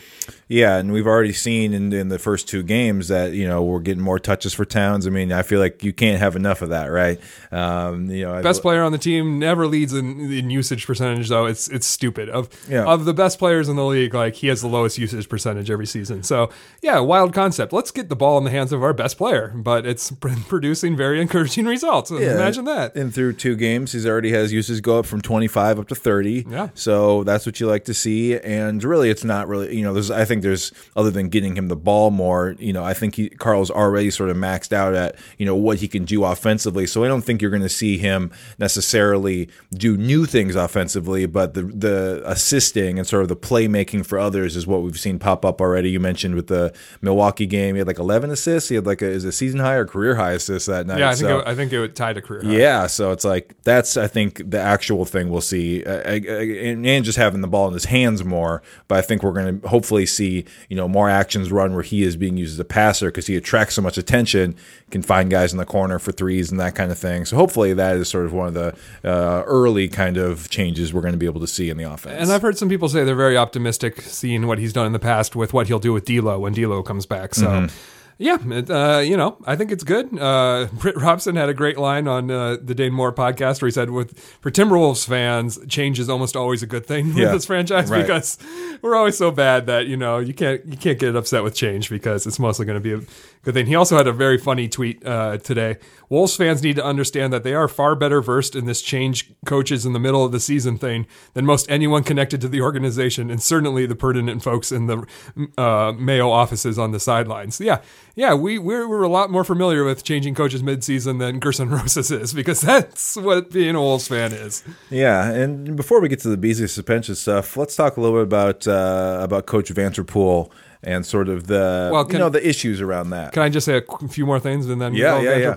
Yeah, and we've already seen in, in the first two games that you know we're getting more touches for Towns. I mean, I feel like you can't have enough of that, right? Um, you know, I-
Best player on the team never leads in, in usage percentage, though. It's it's stupid. Of
Yeah.
of the best players in the league, like he has the lowest usage percentage every season. So yeah, wild concept. Let's get the ball in the hands of our best player, but it's [LAUGHS] producing very encouraging results.
Yeah,
Imagine that.
And through two games, he's already has uses go up from 25 up to 30.
Yeah.
So that's what you like to see. And really, it's not really, you know, there's, I think there's, other than getting him the ball more, you know, I think he, Karl's already sort of maxed out at, you know, what he can do offensively. So I don't think you're going to see him necessarily do new things offensively, but the, the assisting and sort of the playmaking for others is what we've seen pop up already. You mentioned with the Milwaukee game, he had like 11 assists. He had like a, is it season high or career high assists that night.
yeah, I think
So-
it, I think it would tie to career. high.
yeah, so it's like that's I think the actual thing we'll see, uh, and, and just having the ball in his hands more. But I think we're going to hopefully see you know more actions run where he is being used as a passer because he attracts so much attention, can find guys in the corner for threes and that kind of thing. So hopefully that is sort of one of the uh, early kind of changes we're going to be able to see in the offense.
And I've heard some people say they're very optimistic seeing what he's done in the past with what he'll do with D'Lo when D'Lo comes back. So.
Mm-hmm.
Yeah, it, uh, you know, I think it's good. Uh, [LAUGHS] Britt Robson had a great line on uh, the Dane Moore podcast where he said, "With for Timberwolves fans, change is almost always a good thing
Yeah,
with this franchise
right.
because we're always so bad that you know you can't you can't get upset with change because it's mostly going to be a good thing." He also had a very funny tweet uh, today. Wolves fans need to understand that they are far better versed in this change coaches in the middle of the season thing than most anyone connected to the organization, and certainly the pertinent folks in the uh, Mayo offices on the sidelines. Yeah, yeah, we we're, we're a lot more familiar with changing coaches midseason than Gersson [LAUGHS] Rosas is because that's what being a Wolves fan is.
Yeah, and before we get to the Beasley suspension stuff, let's talk a little bit about uh, about Coach Vanterpool and sort of the
Well,
you know the issues around that.
Can I just say a few more things and then
Yeah, yeah, yeah.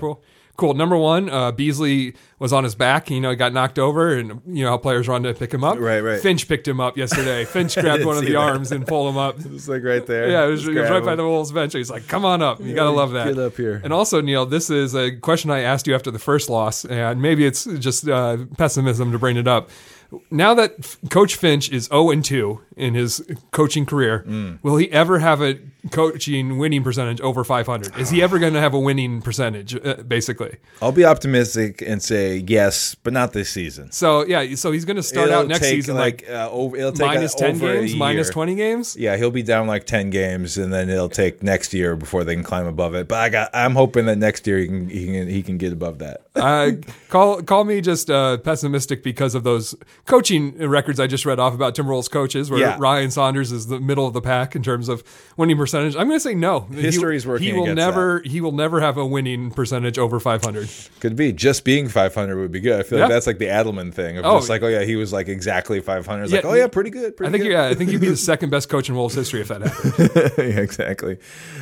Cool. Number one, uh, Beasley was on his back. You know, he got knocked over, and you know how players run to pick him up.
Right, right.
Finch picked him up yesterday. [LAUGHS] Finch grabbed one of the
that.
arms and pulled him up. [LAUGHS]
It's like right there.
Yeah, it was, it was right by the Wolves bench. He's like, "Come on up! You gotta love that."
get up here.
And also, Neil, this is a question I asked you after the first loss, and maybe it's just uh, pessimism to bring it up. Now that Coach Finch is 0 and 2 in his coaching career,
Mm.
will he ever have a coaching winning percentage over 500? Is he ever going to have a winning percentage, uh, basically?
I'll be optimistic and say yes, but not this season.
So, yeah, so he's going to start
It'll
out next season like,
uh, over, it'll take uh,
10
over
games, 20 games?
Yeah, he'll be down like ten games, and then it'll take next year before they can climb above it. But I got, I'm hoping that next year he can he can he can get above that.
uh, call call me just uh, pessimistic because of those coaching records I just read off about Tim Timberwolves coaches, where
Yeah.
Ryan Saunders is the middle of the pack in terms of winning percentage. I'm going to say no.
History's
he,
working
He will never he will never have a winning percentage over 500.
Could be just being 500 would be good. I feel
Yeah.
like that's like the Adelman thing of
Oh.
just like, oh yeah, he was like exactly 500. It's
Yeah.
like, oh yeah, pretty good. Pretty
I think
good.
yeah, I think you'd be the [LAUGHS] second best coach in Wolves history if that happened. [LAUGHS]
yeah, exactly.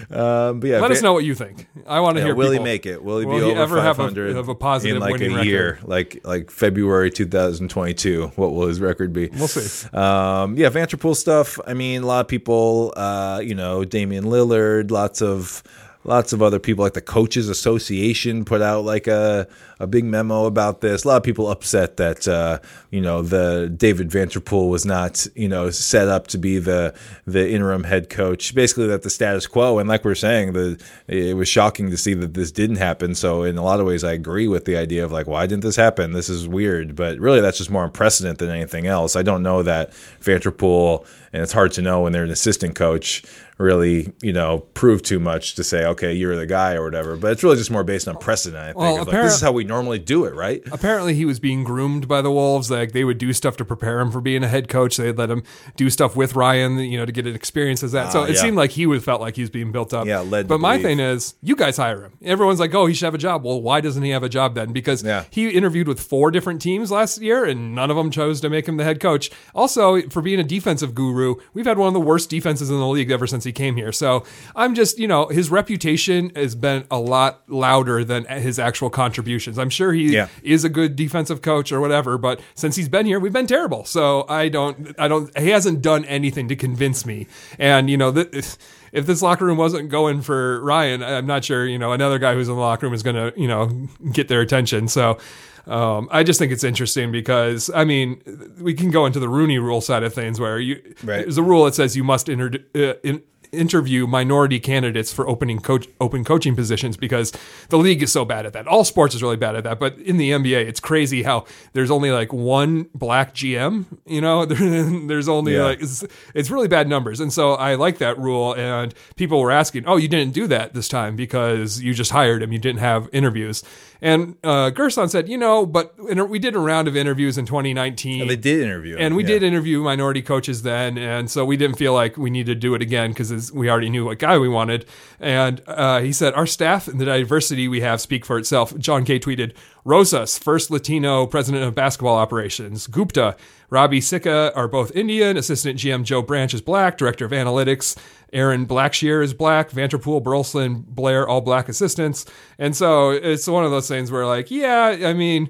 Um, but yeah,
Let us know what you think. I want to hear.
will he make it? Will he
Will
be
he
over
ever have a-
500
have a positive
in like
winning
a
record?
year, like like February 2022? [LAUGHS] What will his record be?
We'll see.
Um, yeah, Vanterpool stuff. I mean, a lot of people, uh, you know, Damian Lillard, lots of lots of other people like the coaches association put out like a a big memo about this. A lot of people upset that uh, you know the David Vanterpool was not you know set up to be the the interim head coach. Basically, that the status quo. And like we're saying, the it was shocking to see that this didn't happen. So in a lot of ways, I agree with the idea of like, why didn't this happen? This is weird. But really, that's just more on precedent than anything else. I don't know that Vanterpool, and it's hard to know when they're an assistant coach really, you know, prove too much to say, okay, you're the guy or whatever. But it's really just more based on precedent. I think
Well,
of, like, this is how we normally do it, right?
apparently he was being groomed by the Wolves. Like they would do stuff to prepare him for being a head coach. They'd let him do stuff with Ryan, you know, to get an experience as that. so
Ah,
it
yeah.
seemed like he would felt like he was being built up.
Yeah, led
But my
believe.
thing is, you guys hire him. Everyone's like, oh, he should have a job. Well, why doesn't he have a job then? Because
Yeah.
he interviewed with four different teams last year, and none of them chose to make him the head coach. Also, for being a defensive guru, we've had one of the worst defenses in the league ever since he came here. So I'm just, you know, his reputation has been a lot louder than his actual contributions. I'm sure he
Yeah.
is a good defensive coach or whatever, but since he's been here, we've been terrible. So I don't, I don't, he hasn't done anything to convince me. And you know, th- if this locker room wasn't going for Ryan, I'm not sure, you know, another guy who's in the locker room is going to, you know, get their attention. So. Um, I just think it's interesting because I mean we can go into the Rooney Rule side of things where you
Right.
there's a rule that says you must inter- uh, in, interview minority candidates for opening coach open coaching positions because the league is so bad at that. All sports is really bad at that, but in the NBA, it's crazy how there's only like one black GM. You know, [LAUGHS] there's only
Yeah.
like it's, it's really bad numbers, and so I like that rule. And people were asking, "Oh, you didn't do that this time because you just hired him. You didn't have interviews." And uh, Gersson said, "You know, but we did a round of interviews in 2019."
And they did interview him,
and we
yeah.
did interview minority coaches then, and so we didn't feel like we needed to do it again because we already knew what guy we wanted. And uh, he said, "Our staff and the diversity we have speak for itself." John Kay tweeted, "Rosas, first Latino president of basketball operations. Gupta, Robby Sikka are both Indian. Assistant GM Joe Branch is black. Director of analytics." Aaron Blackshear is black, Vanterpool, Burleson, Blair, all black assistants. And so it's one of those things where, like, yeah, I mean,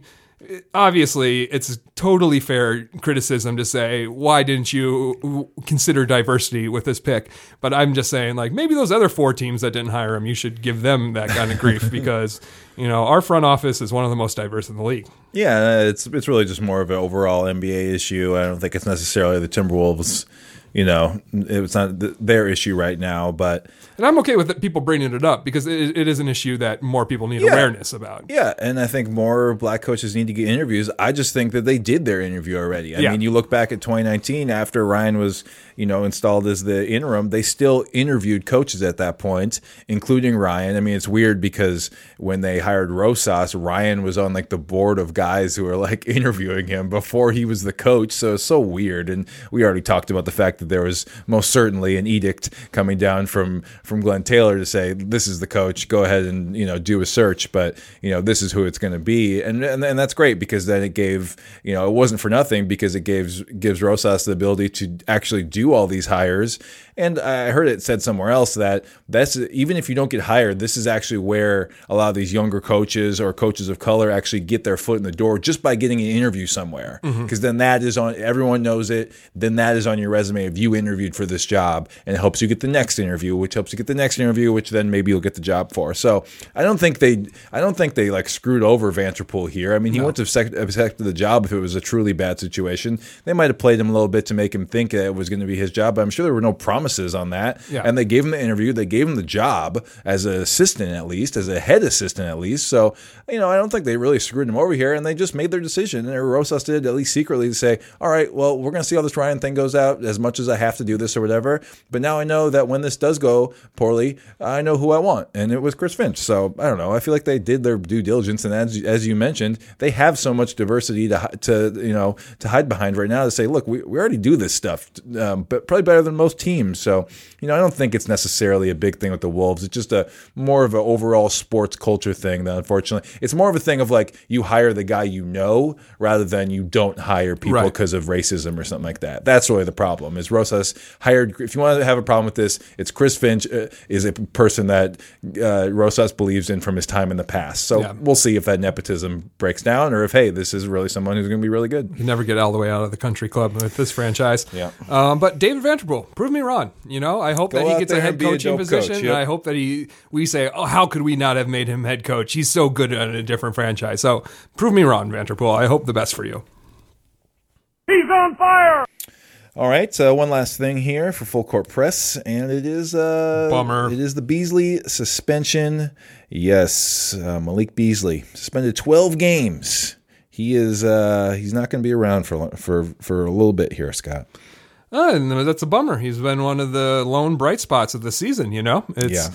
obviously it's totally fair criticism to say why didn't you consider diversity with this pick but i'm just saying like maybe those other four teams that didn't hire him you should give them that kind of grief [LAUGHS] because you know our front office is one of the most diverse in the league
Yeah, it's it's really just more of an overall NBA issue. I don't think it's necessarily the Timberwolves. You know, it's not th- their issue right now, but
and i'm okay with people bringing it up because it, it is an issue that more people need
Yeah.
awareness about
yeah, and I think more black coaches need to get interviews. I just think that they did their interview already. I
Yeah.
mean, you look back at 2019 after Ryan was, you know, installed as the interim, they still interviewed coaches at that point, including Ryan. I mean, it's weird because when they hired Rosas, Ryan was on like the board of guys who were like [LAUGHS] interviewing him before he was the coach. So it's so weird. And we already talked about the fact that there was most certainly an edict coming down from from Glen Taylor to say this is the coach. Go ahead and you know do a search, but you know this is who it's going to be, and, and and that's great because then it gave you know it wasn't for nothing because it gives gives Rosas the ability to actually do all these hires. And I heard it said somewhere else that that's even if you don't get hired, this is actually where a lot of these younger coaches or coaches of color actually get their foot in the door just by getting an interview somewhere. Mm-hmm. Because then that is on everyone knows it. Then that is on your resume if you interviewed for this job, and it helps you get the next interview, which helps you get the next interview, which then maybe you'll get the job for. So I don't think they, I don't think they like screwed over Vanterpool here. I mean, he wouldn't have accepted the job if it was a truly bad situation. They might have played him a little bit to make him think that it was going to be his job, but I'm sure there were no promises on that.
Yeah.
And they gave him the interview, they gave him the job as an assistant at least, as a head assistant at least. So you know, I don't think they really screwed him over here, and they just made their decision. And Rosas did at least secretly to say, "All right, well, we're going to see how this Ryan thing goes out. As much as I have to do this or whatever, but now I know that when this does go poorly, I know who I want, and it was Chris Finch. So I don't know. I feel like they did their due diligence, and as as you mentioned, they have so much diversity to to you know to hide behind right now to say, look, we, we already do this stuff, um, but probably better than most teams. So you know, I don't think it's necessarily a big thing with the Wolves. It's just a more of an overall sports culture thing. That unfortunately, it's more of a thing of like you hire the guy you know rather than you don't hire people
Right.
because of racism or something like that. That's really the problem. Is Rosas hired? If you want to have a problem with this, it's Chris Finch is a person that uh, Rosas believes in from his time in the past. So
Yeah.
we'll see if that nepotism breaks down or if hey, this is really someone who's going to be really good.
You never get all the way out of the country club with this franchise.
Yeah.
Um, but David Vanterpool, prove me wrong. You know, I hope
Go
that he gets a head
and be a
coaching position.
coach,
and
yep.
I hope that he we say, oh, how could we not have made him head coach? He's so good at a different franchise. So prove me wrong, Vanterpool. I hope the best for you.
He's on fire!
All right, uh, one last thing here for full court press, and it is uh,
Bummer.
It is the Beasley suspension. Yes, uh, Malik Beasley suspended 12 games. He is uh, he's not going to be around for for for a little bit here, Scott.
Uh, and that's a bummer. He's been one of the lone bright spots of the season. You know, it's
Yeah.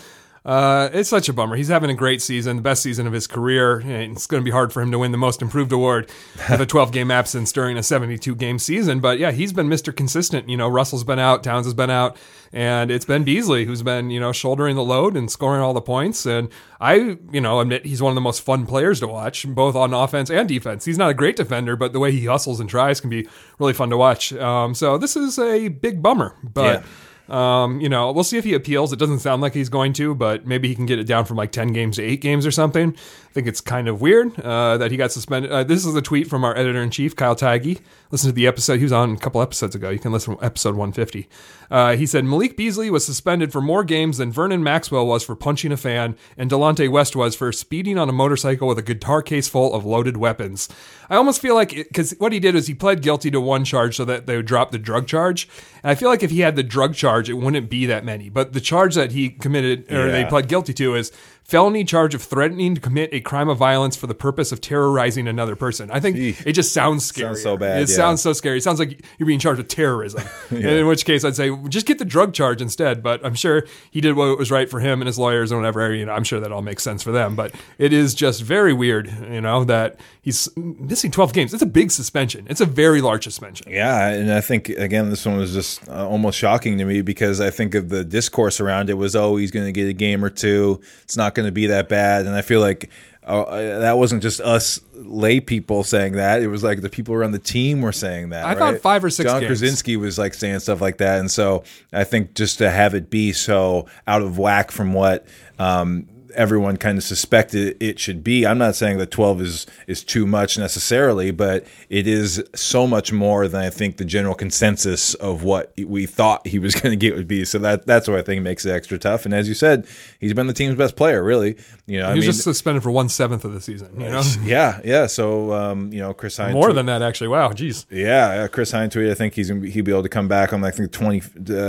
Uh, it's such a bummer. He's having a great season, the best season of his career. And it's going to be hard for him to win the Most Improved award with a [LAUGHS] 12 game absence during a 72 game season. But yeah, he's been Mr. Consistent. You know, Russell's been out, Towns has been out, and it's been Beasley who's been you know shouldering the load and scoring all the points. And I you know admit he's one of the most fun players to watch, both on offense and defense. He's not a great defender, but the way he hustles and tries can be really fun to watch. Um, so this is a big bummer, but. Um, you know, we'll see if he appeals. It doesn't sound like he's going to, but maybe he can get it down from like 10 games to 8 games or something. I think it's kind of weird uh, that he got suspended. Uh, this is a tweet from our editor in chief, Kyle Tigey. Listen to the episode. He was on a couple episodes ago. You can listen to episode 150. Uh, he said Malik Beasley was suspended for more games than Vernon Maxwell was for punching a fan, and Delonte West was for speeding on a motorcycle with a guitar case full of loaded weapons. I almost feel like because what he did is he pled guilty to one charge so that they would drop the drug charge. And I feel like if he had the drug charge, it wouldn't be that many. But the charge that he committed or they
Yeah.
pled guilty to is felony charge of threatening to commit a crime of violence for the purpose of terrorizing another person. I think
Gee.
it just sounds scary.
Sounds so bad,
It
yeah.
sounds so scary. It sounds like you're being charged with terrorism. [LAUGHS] And in which case, I'd say just get the drug charge instead. But I'm sure he did what was right for him and his lawyers and whatever. You know, I'm sure that all makes sense for them. But it is just very weird, you know, that he's missing 12 games. It's a big suspension. It's a very large suspension.
Yeah, and I think again this one was just uh, almost shocking to me because I think of the discourse around it was, oh, he's going to get a game or two. It's not going to be that bad, and I feel like. Uh, that wasn't just us lay people saying that. It was like the people around the team were saying that.
I thought five or six
John
games.
Krawczynski was like saying stuff like that, and so I think just to have it be so out of whack from what um, everyone kind of suspected it should be. I'm not saying that 12 is is too much necessarily, but it is so much more than I think the general consensus of what we thought he was [LAUGHS] going to get would be. So that that's what I think makes it extra tough. And as you said, he's been the team's best player, really. You know, I
He was
mean,
just suspended for one seventh of the season. You know,
yeah, yeah. So um, you know, Chris Hines
more than that actually. Wow, jeez.
yeah, Chris Hine tweeted. I think he's gonna be, he'll be able to come back on I think the 20, uh,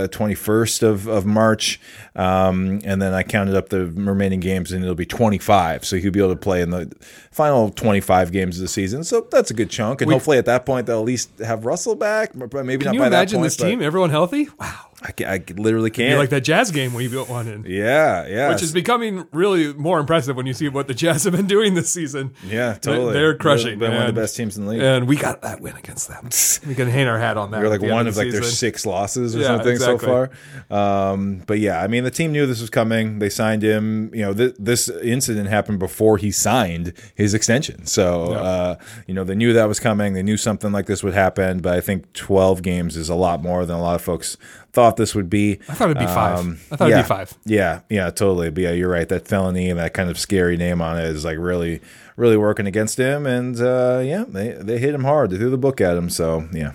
21st of of March, um, and then I counted up the remaining games, and it'll be twenty five. So he'll be able to play in the final twenty five games of the season. So that's a good chunk, and hopefully at that point they'll at least have Russell back. But maybe
Can
not
you
by
imagine
that point,
this
but
team? Everyone healthy? Wow.
I, ca- I literally can't.
like that Jazz game we built one in.
yeah, yeah.
Which is becoming really more impressive when you see what the Jazz have been doing this season.
yeah, totally.
They're crushing.
They're, been one of the best teams in the league.
And we got that win against them. [LAUGHS] We can hang our hat on that.
You're like one of
the
like their six losses or
Yeah,
something
exactly.
so far. Um, but yeah, I mean the team knew this was coming. They signed him. You know, th- this incident happened before he signed his extension. So
Yeah.
uh, you know they knew that was coming. They knew something like this would happen. But I think 12 games is a lot more than a lot of folks thought this would be.
I thought it'd be five. I thought
yeah,
it'd be five.
Yeah, yeah, totally. But yeah, you're right. That felony and that kind of scary name on it is like really, really working against him. And uh, yeah, they they hit him hard. They threw the book at him. So yeah.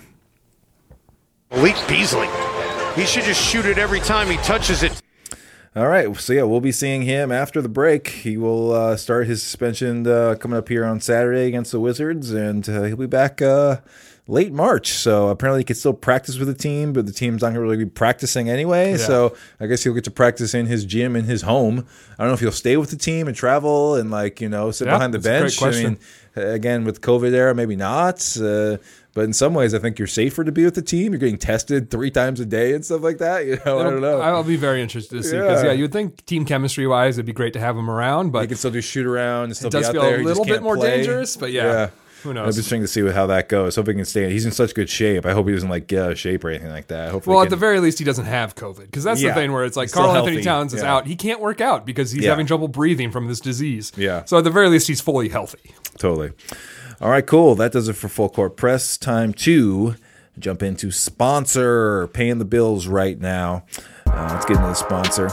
Malik Beasley He should just shoot it every time he touches it.
All right, so yeah, we'll be seeing him after the break. He will uh, start his suspension uh, coming up here on Saturday against the Wizards, and uh, he'll be back uh, late March. So apparently, he can still practice with the team, but the team's not going to really be practicing anyway. So I guess he'll get to practice in his gym in his home. I don't know if he'll stay with the team and travel and like you know sit
Yeah,
behind the
that's a great
bench. I mean, again with COVID era, maybe not. Uh, but in some ways, I think you're safer to be with the team. You're getting tested three times a day and stuff like that. You know, I don't know.
I'll be very interested to see because
Yeah.
yeah. you would think team chemistry wise, it'd be great to have him around,
He
but
can still do shoot around and still
it does feel
there.
a little bit more
play.
dangerous. But yeah, who
It'll
knows?
be interesting to see how that goes. Hope he can stay. He's in such good shape. I hope he doesn't like get out of shape or anything like that. Hopefully,
Well, at the very least, he doesn't have COVID because that's
Yeah.
the thing where it's like
He's
Karl Anthony. Towns is
Yeah.
out. He can't work out because he's
Yeah.
having trouble breathing from this disease.
Yeah.
So at the very least, he's fully healthy.
totally. All right, cool. That does it for full court press. Time to jump into sponsor paying the bills right now. Uh, let's get into the sponsor.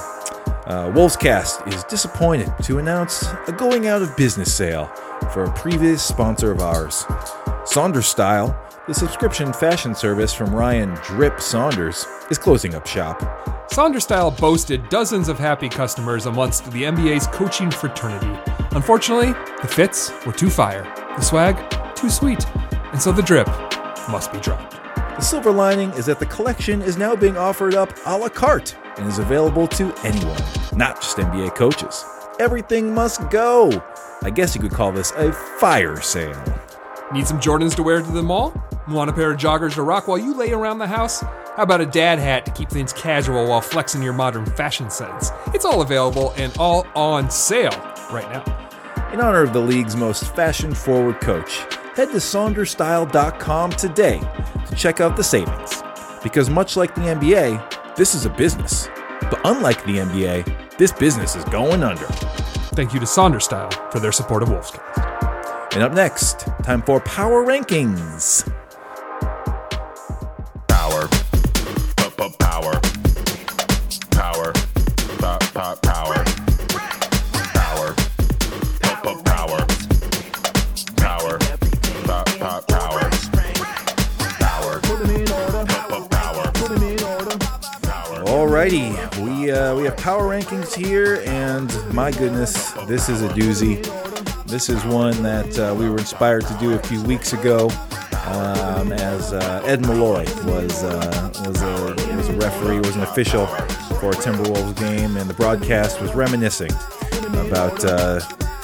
Uh, Wolvescast is disappointed to announce a going out of business sale for a previous sponsor of ours. Saunders Style, the subscription fashion service from Ryan Drip Saunders, is closing up shop.
Saunders Style boasted dozens of happy customers amongst the NBA's coaching fraternity. Unfortunately, the fits were too fire, the swag too sweet, and so the drip must be dropped.
The silver lining is that the collection is now being offered up a la carte and is available to anyone, not just NBA coaches. Everything must go. I guess you could call this a fire sale.
Need some Jordans to wear to the mall? Want a pair of joggers to rock while you lay around the house? How about a dad hat to keep things casual while flexing your modern fashion sense? It's all available and all on sale right now.
In honor of the league's most fashion forward coach, head to saunderstyle.com today to check out the savings. Because much like the NBA, this is a business. But unlike the NBA, this business is going under.
Thank you to Saunders Style for their support of Wolvescast.
And up next, time for Power Rankings.
Power. P- Power. Power. Pop, pop, power. Power. P- Power. Power. Pop, pop, power. Power. P- Power.
Alrighty, we uh, we have power rankings here, and my goodness, this is a doozy. This is one that uh, we were inspired to do a few weeks ago, um, as uh, Ed Malloy was uh, was a was a referee, was an official for a Timberwolves game, and the broadcast was reminiscing about uh,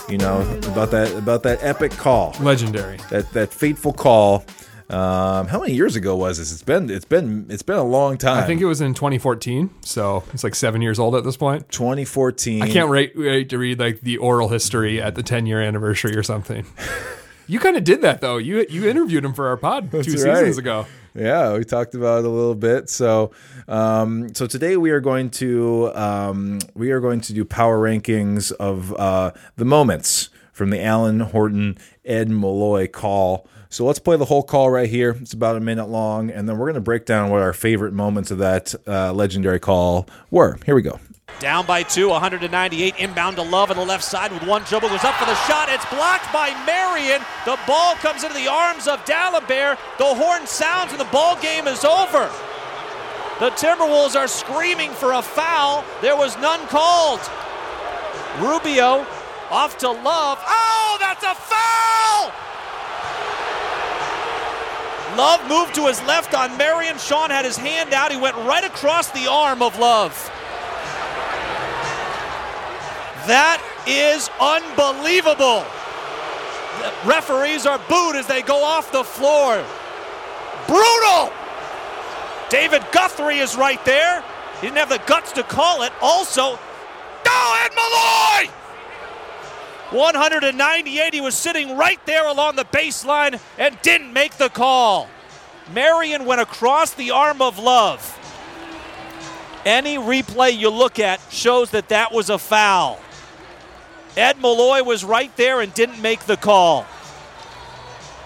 you know about that about that epic call
Legendary.
that that fateful call. Um, how many years ago was this? It's been it's been it's been a long time.
I think it was in 2014, so it's like seven years old at this point.
2014.
I can't wait, wait to read like the oral history at the 10 year anniversary or something. [LAUGHS] you kind of did that though. You you interviewed him for our pod two
That's
seasons ago.
Yeah, we talked about it a little bit. So, um, so today we are going to um, we are going to do power rankings of uh, the moments from the Alan Horton Ed Malloy call. So let's play the whole call right here. It's about a minute long, and then we're going to break down what our favorite moments of that uh, legendary call were. Here we go.
Down by two, 198, inbound to Love on the left side with one dribble, goes up for the shot. It's blocked by Marion. The ball comes into the arms of Dalembert. The horn sounds and the ball game is over. The Timberwolves are screaming for a foul. There was none called. Rubio off to Love. Oh, that's a foul! Love moved to his left on Marion. Shawn had his hand out. He went right across the arm of Love. That is unbelievable. The referees are booed as they go off the floor. Brutal! David Guthrie is right there. He didn't have the guts to call it. Also, Ed Malloy! 198. He was sitting right there along the baseline and didn't make the call. Marion went across the arm of Love. Any replay you look at shows that that was a foul. Ed Malloy was right there and didn't make the call.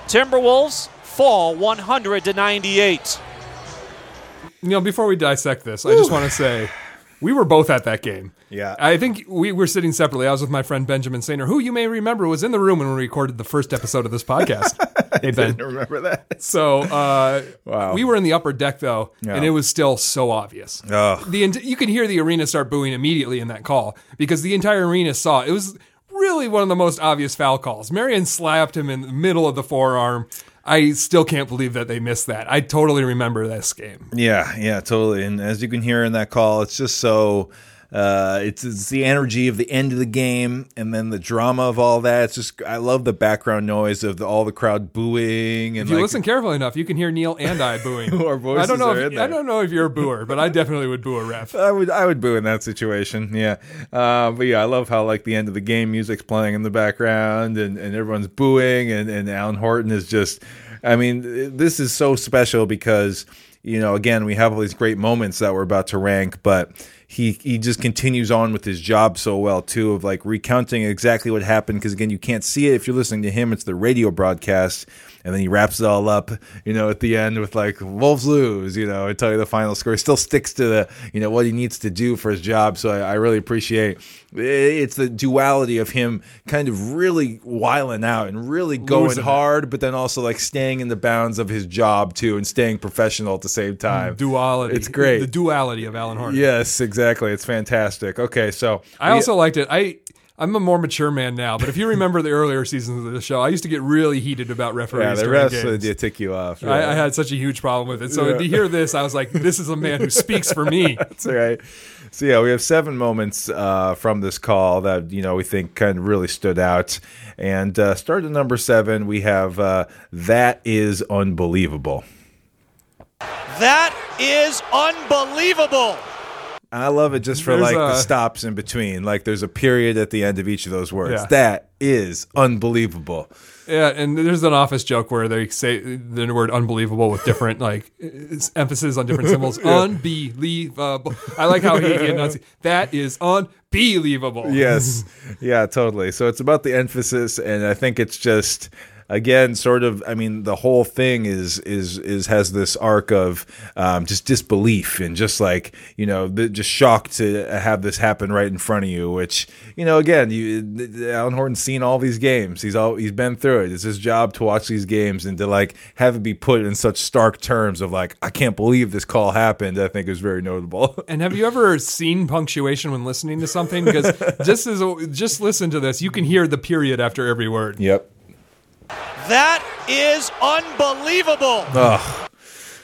Timberwolves fall 100 to 98.
You know, before we dissect this, I just want to say we were both at that game.
Yeah.
I think we were sitting separately. I was with my friend Benjamin Sainer, who you may remember was in the room when we recorded the first episode of this podcast. [LAUGHS] Hey Ben.
Didn't remember that.
So uh,
Wow.
we were in the upper deck though,
Yeah.
and it was still so obvious.
Ugh.
The you can hear the arena start booing immediately in that call because the entire arena saw. It was really one of the most obvious foul calls. Marion slapped him in the middle of the forearm. I still can't believe that they missed that. I totally remember this game.
Yeah, yeah, totally. And as you can hear in that call, it's just so uh, it's, it's the energy of the end of the game, and then the drama of all that. It's just I love the background noise of the, all the crowd booing and
If you
like,
listen carefully enough, you can hear Neil and I booing. [LAUGHS]
Our
I don't know.
are
If, I don't know if you're a booer, but I definitely would boo a ref.
I would I would boo in that situation. Yeah, uh, but yeah, I love how like the end of the game music's playing in the background and, and everyone's booing and and Alan Horton is just. I mean, this is so special because you know again we have all these great moments that we're about to rank, but. He, he just continues on with his job so well too of like recounting exactly what happened because again you can't see it if you're listening to him it's the radio broadcast and then he wraps it all up you know at the end with like wolves lose you know and tell you the final score he still sticks to the you know what he needs to do for his job so i, I really appreciate it's the duality of him kind of really wiling out and really going
Losing it.
hard but then also like staying in the bounds of his job too and staying professional at the same mm, time
Duality.
it's great
The duality of Alan Horton.
yes exactly it's fantastic okay so
I also liked it. I I'm a more mature man now, but if you remember the earlier seasons of the show, I used to get really heated about referees.
yeah the
during
rest
games.
did tick you off
I,
yeah.
I had such a huge problem with it. So
Yeah.
to hear this, I was like, "This is a man who speaks for me." [LAUGHS]
That's all right. So yeah, we have seven moments uh, from this call that you know we think kind of really stood out. And uh, start at number seven, we have uh, that is unbelievable.
That is unbelievable.
I love it just for
There's
like the stops in between. Like there's a period at the end of each of those words.
Yeah.
That is unbelievable.
Yeah, and there's an office joke where they say the word "unbelievable" with different [LAUGHS] like emphasis on different symbols. [LAUGHS] Unbelievable. I like how he enunciates. That is unbelievable.
yes [LAUGHS] yeah totally so it's about the emphasis and i think it's just again sort of i mean the whole thing is is is has this arc of um, just disbelief and just like you know just shocked to have this happen right in front of you which you know again you alan horton's seen all these games. He's all he's been through it. It's his job to watch these games and to like have it be put in such stark terms of like i can't believe this call happened i think is very notable. [LAUGHS]
And have you ever seen punctuation when listening to something? Because [LAUGHS] just as just listen to this, you can hear the period after every word.
yep
That is unbelievable.
Oh,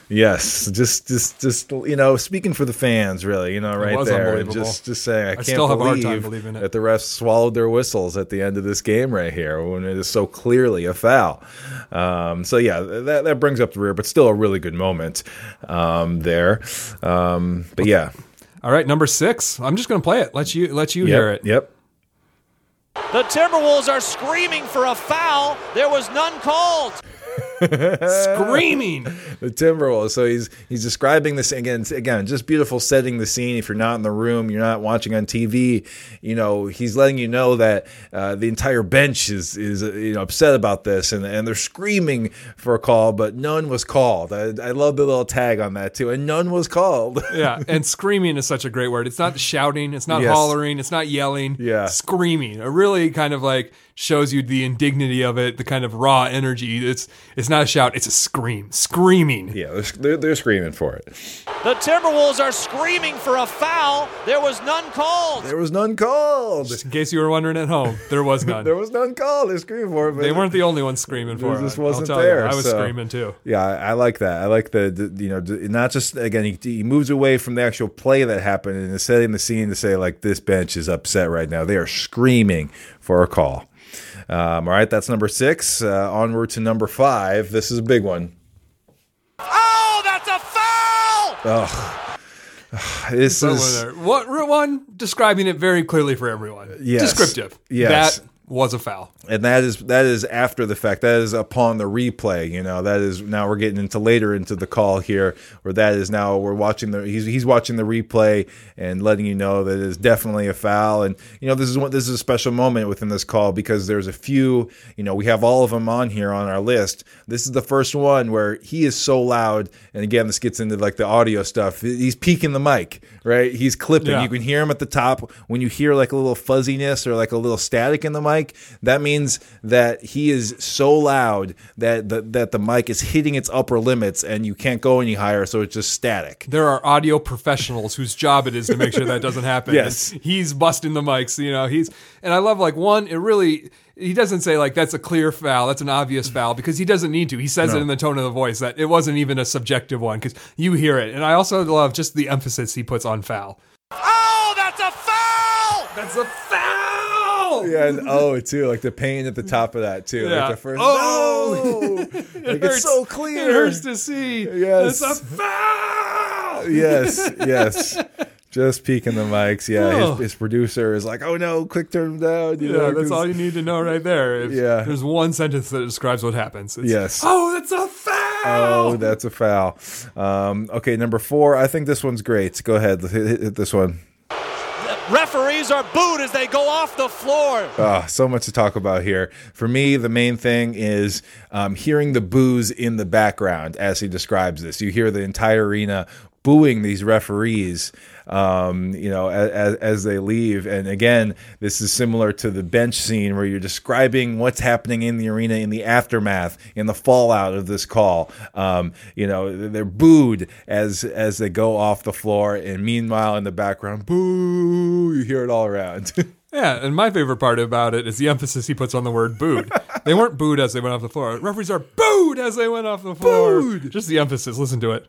yes. Just, just, just. You know, speaking for the fans, really. You know, right
was
there.
unbelievable.
Just, just saying, I, can't
still have a hard
believe
time believing it.
that the refs swallowed their whistles at the end of this game right here when it is so clearly a foul. Um, so yeah, that that brings up the rear, but still a really good moment um, there. Um, but yeah,
All right, number six. I'm just going to play it. Let you let you
yep,
hear it.
Yep.
The Timberwolves are screaming for a foul. There was none called. [LAUGHS]
Screaming. [LAUGHS]
the Timberwolves. So he's he's describing this again. Again, just beautiful setting the scene. If you're not in the room, you're not watching on TV. You know, he's letting you know that uh, the entire bench is is uh, you know upset about this, and and they're screaming for a call, but none was called. I, I love the little tag on that too, and none was called. [LAUGHS]
Yeah, and screaming is such a great word. It's not shouting, it's not
Yes.
hollering, it's not yelling.
Yeah.
Screaming. It really kind of like shows you the indignity of it, the kind of raw energy. It's it's not a shout, it's a scream. Screaming.
yeah, they're, they're, they're screaming for it.
The Timberwolves are screaming for a foul. There was none called.
There was none called.
Just In case you were wondering at home, there was [LAUGHS] none.
There was none called. They're screaming for it. but-
they weren't the only ones screaming for
It
it.
just
I'll
wasn't
tell
there,
You, I was
so-
screaming too.
Yeah, I, I like that. I like the, the you know not just again he, he moves away from the actual play that happened and is setting the scene to say like this bench is upset right now. They are screaming for a call. Um, all right, that's number six. Uh, onward to number five. This is a big one.
Oh, that's a foul! Ugh. [SIGHS]
This
So
is
were what one describing it very clearly for everyone.
Yes.
Descriptive.
Yes.
That was a foul.
and that is that is after the fact. That is upon the replay. You know, that is now we're getting into later into the call here, where that is now we're watching the he's he's watching the replay and letting you know that it is definitely a foul. And you know, this is what this is a special moment within this call because there's a few. You know, we have all of them on here on our list. This is the first one where he is so loud, and again, this gets into like the audio stuff. He's peaking the mic, right? He's clipping.
Yeah.
You can hear him at the top when you hear like a little fuzziness or like a little static in the mic. Mic, that means that he is so loud that the, that the mic is hitting its upper limits and you can't go any higher, so it's just static.
There are audio professionals whose job it is to make sure that doesn't [LAUGHS] happen.
Yes.
And he's busting the mics, you know, he's and I love like one, it really he doesn't say like that's a clear foul, that's an obvious foul because he doesn't need to. He says it in the tone of the voice that it wasn't even a subjective one because you hear it. And I also love just the emphasis he puts on foul.
Oh, that's a foul!
That's a foul.
Yeah, and oh, too, like the pain at the top of that too.
Yeah.
Like the first,
Oh!
no! [LAUGHS] like
It
it's so clear.
It hurts to see.
Yes.
It's a foul. [LAUGHS]
yes, yes. Just peeking the mics. Yeah,
Oh.
his, his producer is like, "Oh no, quick, turn them down." You
Yeah,
know,
that's all you need to know right there. If
Yeah.
There's one sentence that describes what happens. It's,
Yes.
Oh, that's a foul.
Oh, that's a foul. Um, okay, number four. I think this one's great. Go ahead, hit, hit this one.
Referees are booed as they go off the floor.
Oh, so much to talk about here. For me, the main thing is um, hearing the boos in the background as he describes this. You hear the entire arena booing these referees, um, you know, as, as they leave. And again, this is similar to the bench scene where you're describing what's happening in the arena in the aftermath, in the fallout of this call. Um, you know, they're booed as as they go off the floor, and meanwhile, in the background, boo! You hear it all around. [LAUGHS]
Yeah, and my favorite part about it is the emphasis he puts on the word booed. they weren't booed as they went off the floor. Referees are booed as they went off the floor.
Booed.
Just the emphasis. Listen to it.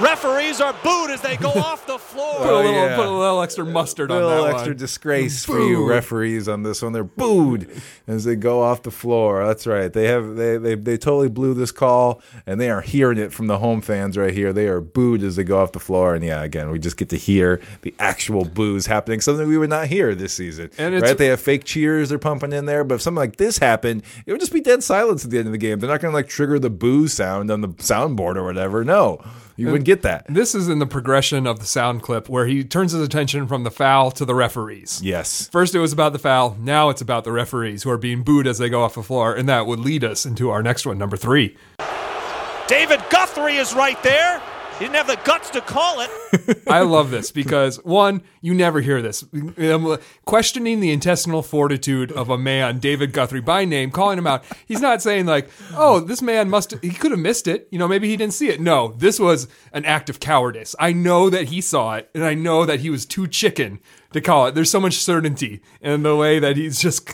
Referees are booed as they go [LAUGHS] off the
Put,
floor.
a oh, little,
yeah.
put a little extra mustard on that A little
extra
one.
disgrace for you
Booed.
referees on this one. They're booed as they go off the floor. That's right. They have they they they totally blew this call, and they are hearing it from the home fans right here. They are booed as they go off the floor, and yeah, again, we just get to hear the actual boos happening. Something we would not hear this season.
And it's-
right? They have fake cheers they're pumping in there, but if something like this happened, it would just be dead silence at the end of the game. They're not going to like trigger the boo sound on the soundboard or whatever. No, you wouldn't get that.
This is in the progression of the sound clip where he turns his attention from the foul to the referees.
Yes.
First, it was about the foul. Now it's about the referees who are being booed as they go off the floor. And that would lead us into our next one, number three.
David Guthrie is right there. He didn't have the guts to call it. [LAUGHS]
I love this because one, you never hear this. Um, questioning the intestinal fortitude of a man, David Guthrie, by name, calling him out. He's not saying like, "Oh, this man must he could have missed it." You know, maybe he didn't see it. No, this was an act of cowardice. I know that he saw it, and I know that he was too chicken to call it. There's so much certainty in the way that he's just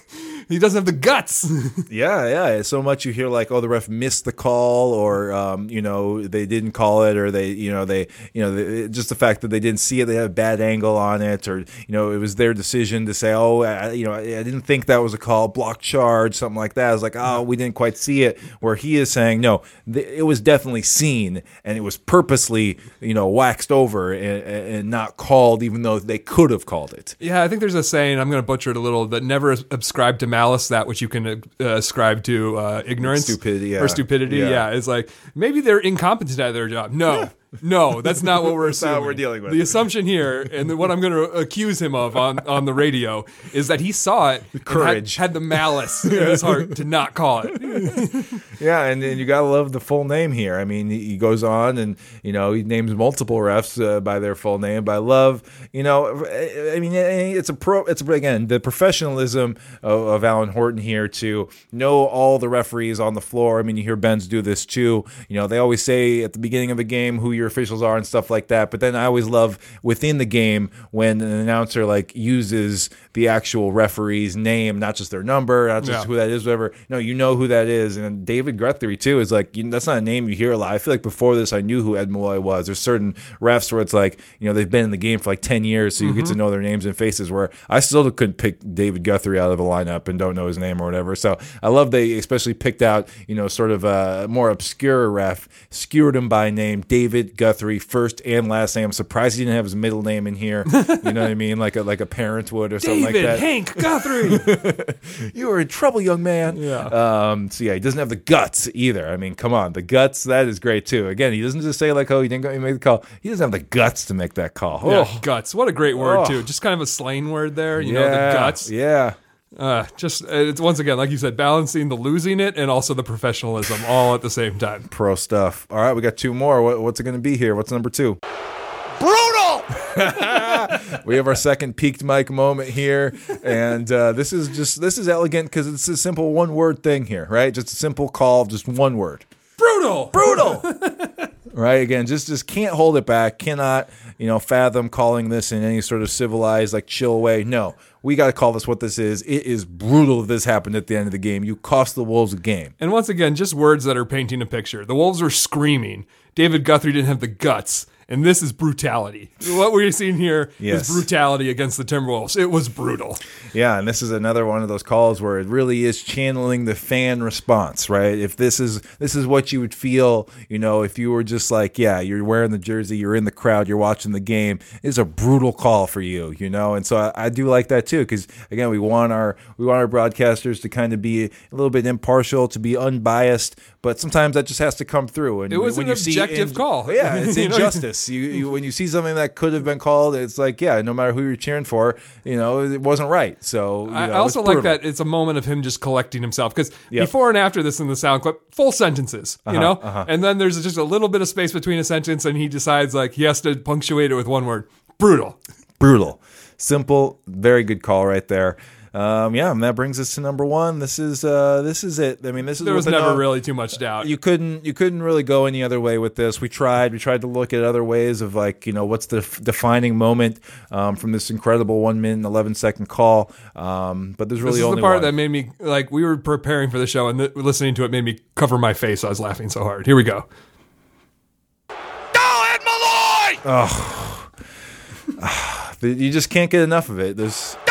he doesn't have the guts. [LAUGHS]
Yeah, yeah. So much you hear like, oh, the ref missed the call, or um, you know, they didn't call it, or they, you know, they, you know, they, just the fact that they didn't see it, they had a bad angle on it, or you know, it was their decision to say, oh, I, you know, I didn't think that was a call, block charge, something like that. It's like, oh, we didn't quite see it. Where he is saying, no, th- it was definitely seen, and it was purposely, you know, waxed over and, and not called, even though they could have called it.
Yeah, I think there's a saying, I'm going to butcher it a little, that never ascribe to malice that which you can uh, ascribe to uh, ignorance.
Stupidity, yeah.
Or stupidity,
Yeah.
yeah. It's like, maybe they're incompetent at their job. No, no, that's not what we're assuming.
what we're dealing with.
The assumption here, and the- what I'm going to accuse him of on, on the radio, is that he saw it, had-
Courage.
had, the malice in his heart to not call it. [LAUGHS]
Yeah, and, and you gotta love the full name here. I mean, he, goes on and you know he names multiple refs uh, by their full name. But I love, you know, I mean, it's a pro. It's again the professionalism of, of Alan Horton here to know all the referees on the floor. I mean, you hear Benz do this too. You know, they always say at the beginning of a game who your officials are and stuff like that. But then I always love within the game when an announcer like uses the actual referee's name, not just their number, not just
Yeah.
who that is, whatever. No, you know who that is. And David Guthrie too is like you, that's not a name you hear a lot. I feel like before this, I knew who Ed Malloy was. There's certain refs where it's like you know they've been in the game for like ten years, so you get to mm-hmm. know their names and faces. Where I still couldn't pick David Guthrie out of a lineup and don't know his name or whatever. So I love they especially picked out you know sort of a more obscure ref, skewered him by name, David Guthrie, first and last name. I'm surprised he didn't have his middle name in here. You know what I mean? Like a like a parent would or something
David,
like that.
Hank, Guthrie. [LAUGHS]
You are in trouble, young man.
Yeah.
Um, so yeah, he doesn't have the guts either. I mean, come on, the guts that is great too. Again, he doesn't just say like, "Oh, he didn't go make the call." He doesn't have the guts to make that call.
yeah,
Oh,
guts. What a great word,
Oh.
too. Just kind of a slang word there. You
yeah,
know, the guts.
Yeah.
Uh, just, uh, it's once again, like you said, balancing the losing it and also the professionalism all at the same time.
Pro stuff. All right, we got two more. What, what's it going to be here? What's number two?
Brutal! [LAUGHS]
we have our second peaked mic moment here, and uh, this is just this is elegant because it's a simple one word thing here, right? Just a simple call, of just one word,
Brutal.
brutal. right again, just just can't hold it back, cannot you know fathom calling this in any sort of civilized like chill way. No, we got to call this what this is. It is brutal. That this happened at the end of the game. You cost the Wolves a game.
And once again, just words that are painting a picture. The Wolves were screaming. David Guthrie didn't have the guts. And this is brutality. What we're seeing here is
Yes.
brutality against the Timberwolves. It was brutal.
Yeah, and this is another one of those calls where it really is channeling the fan response, right? If this is this is what you would feel, you know, if you were just like, yeah, you're wearing the jersey, you're in the crowd, you're watching the game, it's a brutal call for you, you know, and so I, I do like that too because again, we want our we want our broadcasters to kind of be a little bit impartial, to be unbiased, but sometimes that just has to come through. And
It was
when
an
you see
objective
in-
call.
yeah, it's [LAUGHS]
You
You, you when you see something that could have been called, it's like, yeah, no matter who you're cheering for, you know, it wasn't right. So
I
know,
I also like that it's a moment of him just collecting himself because
Yep. Uh-huh,
before and after this in the sound clip, full sentences, you know, and then there's just a little bit of space between a sentence, and he decides like he has to punctuate it with one word: brutal.
brutal, simple, very good call right there. Um, yeah, and that brings us to number one. This is uh, this is it. I mean, this is
There was never
no-
really too much doubt.
You couldn't you couldn't really go any other way with this. We tried. We tried to look at other ways of like you know what's the f- defining moment um, from this incredible one minute and eleven second call. Um, but there's really
this is
only
the part
one.
that made me like we were preparing for the show and th- listening to it made me cover my face. I was laughing so hard. Here we go.
Go, Ed Malloy! [SIGHS] [SIGHS]
you just can't get enough of it. There's
Go, Ed Malloy!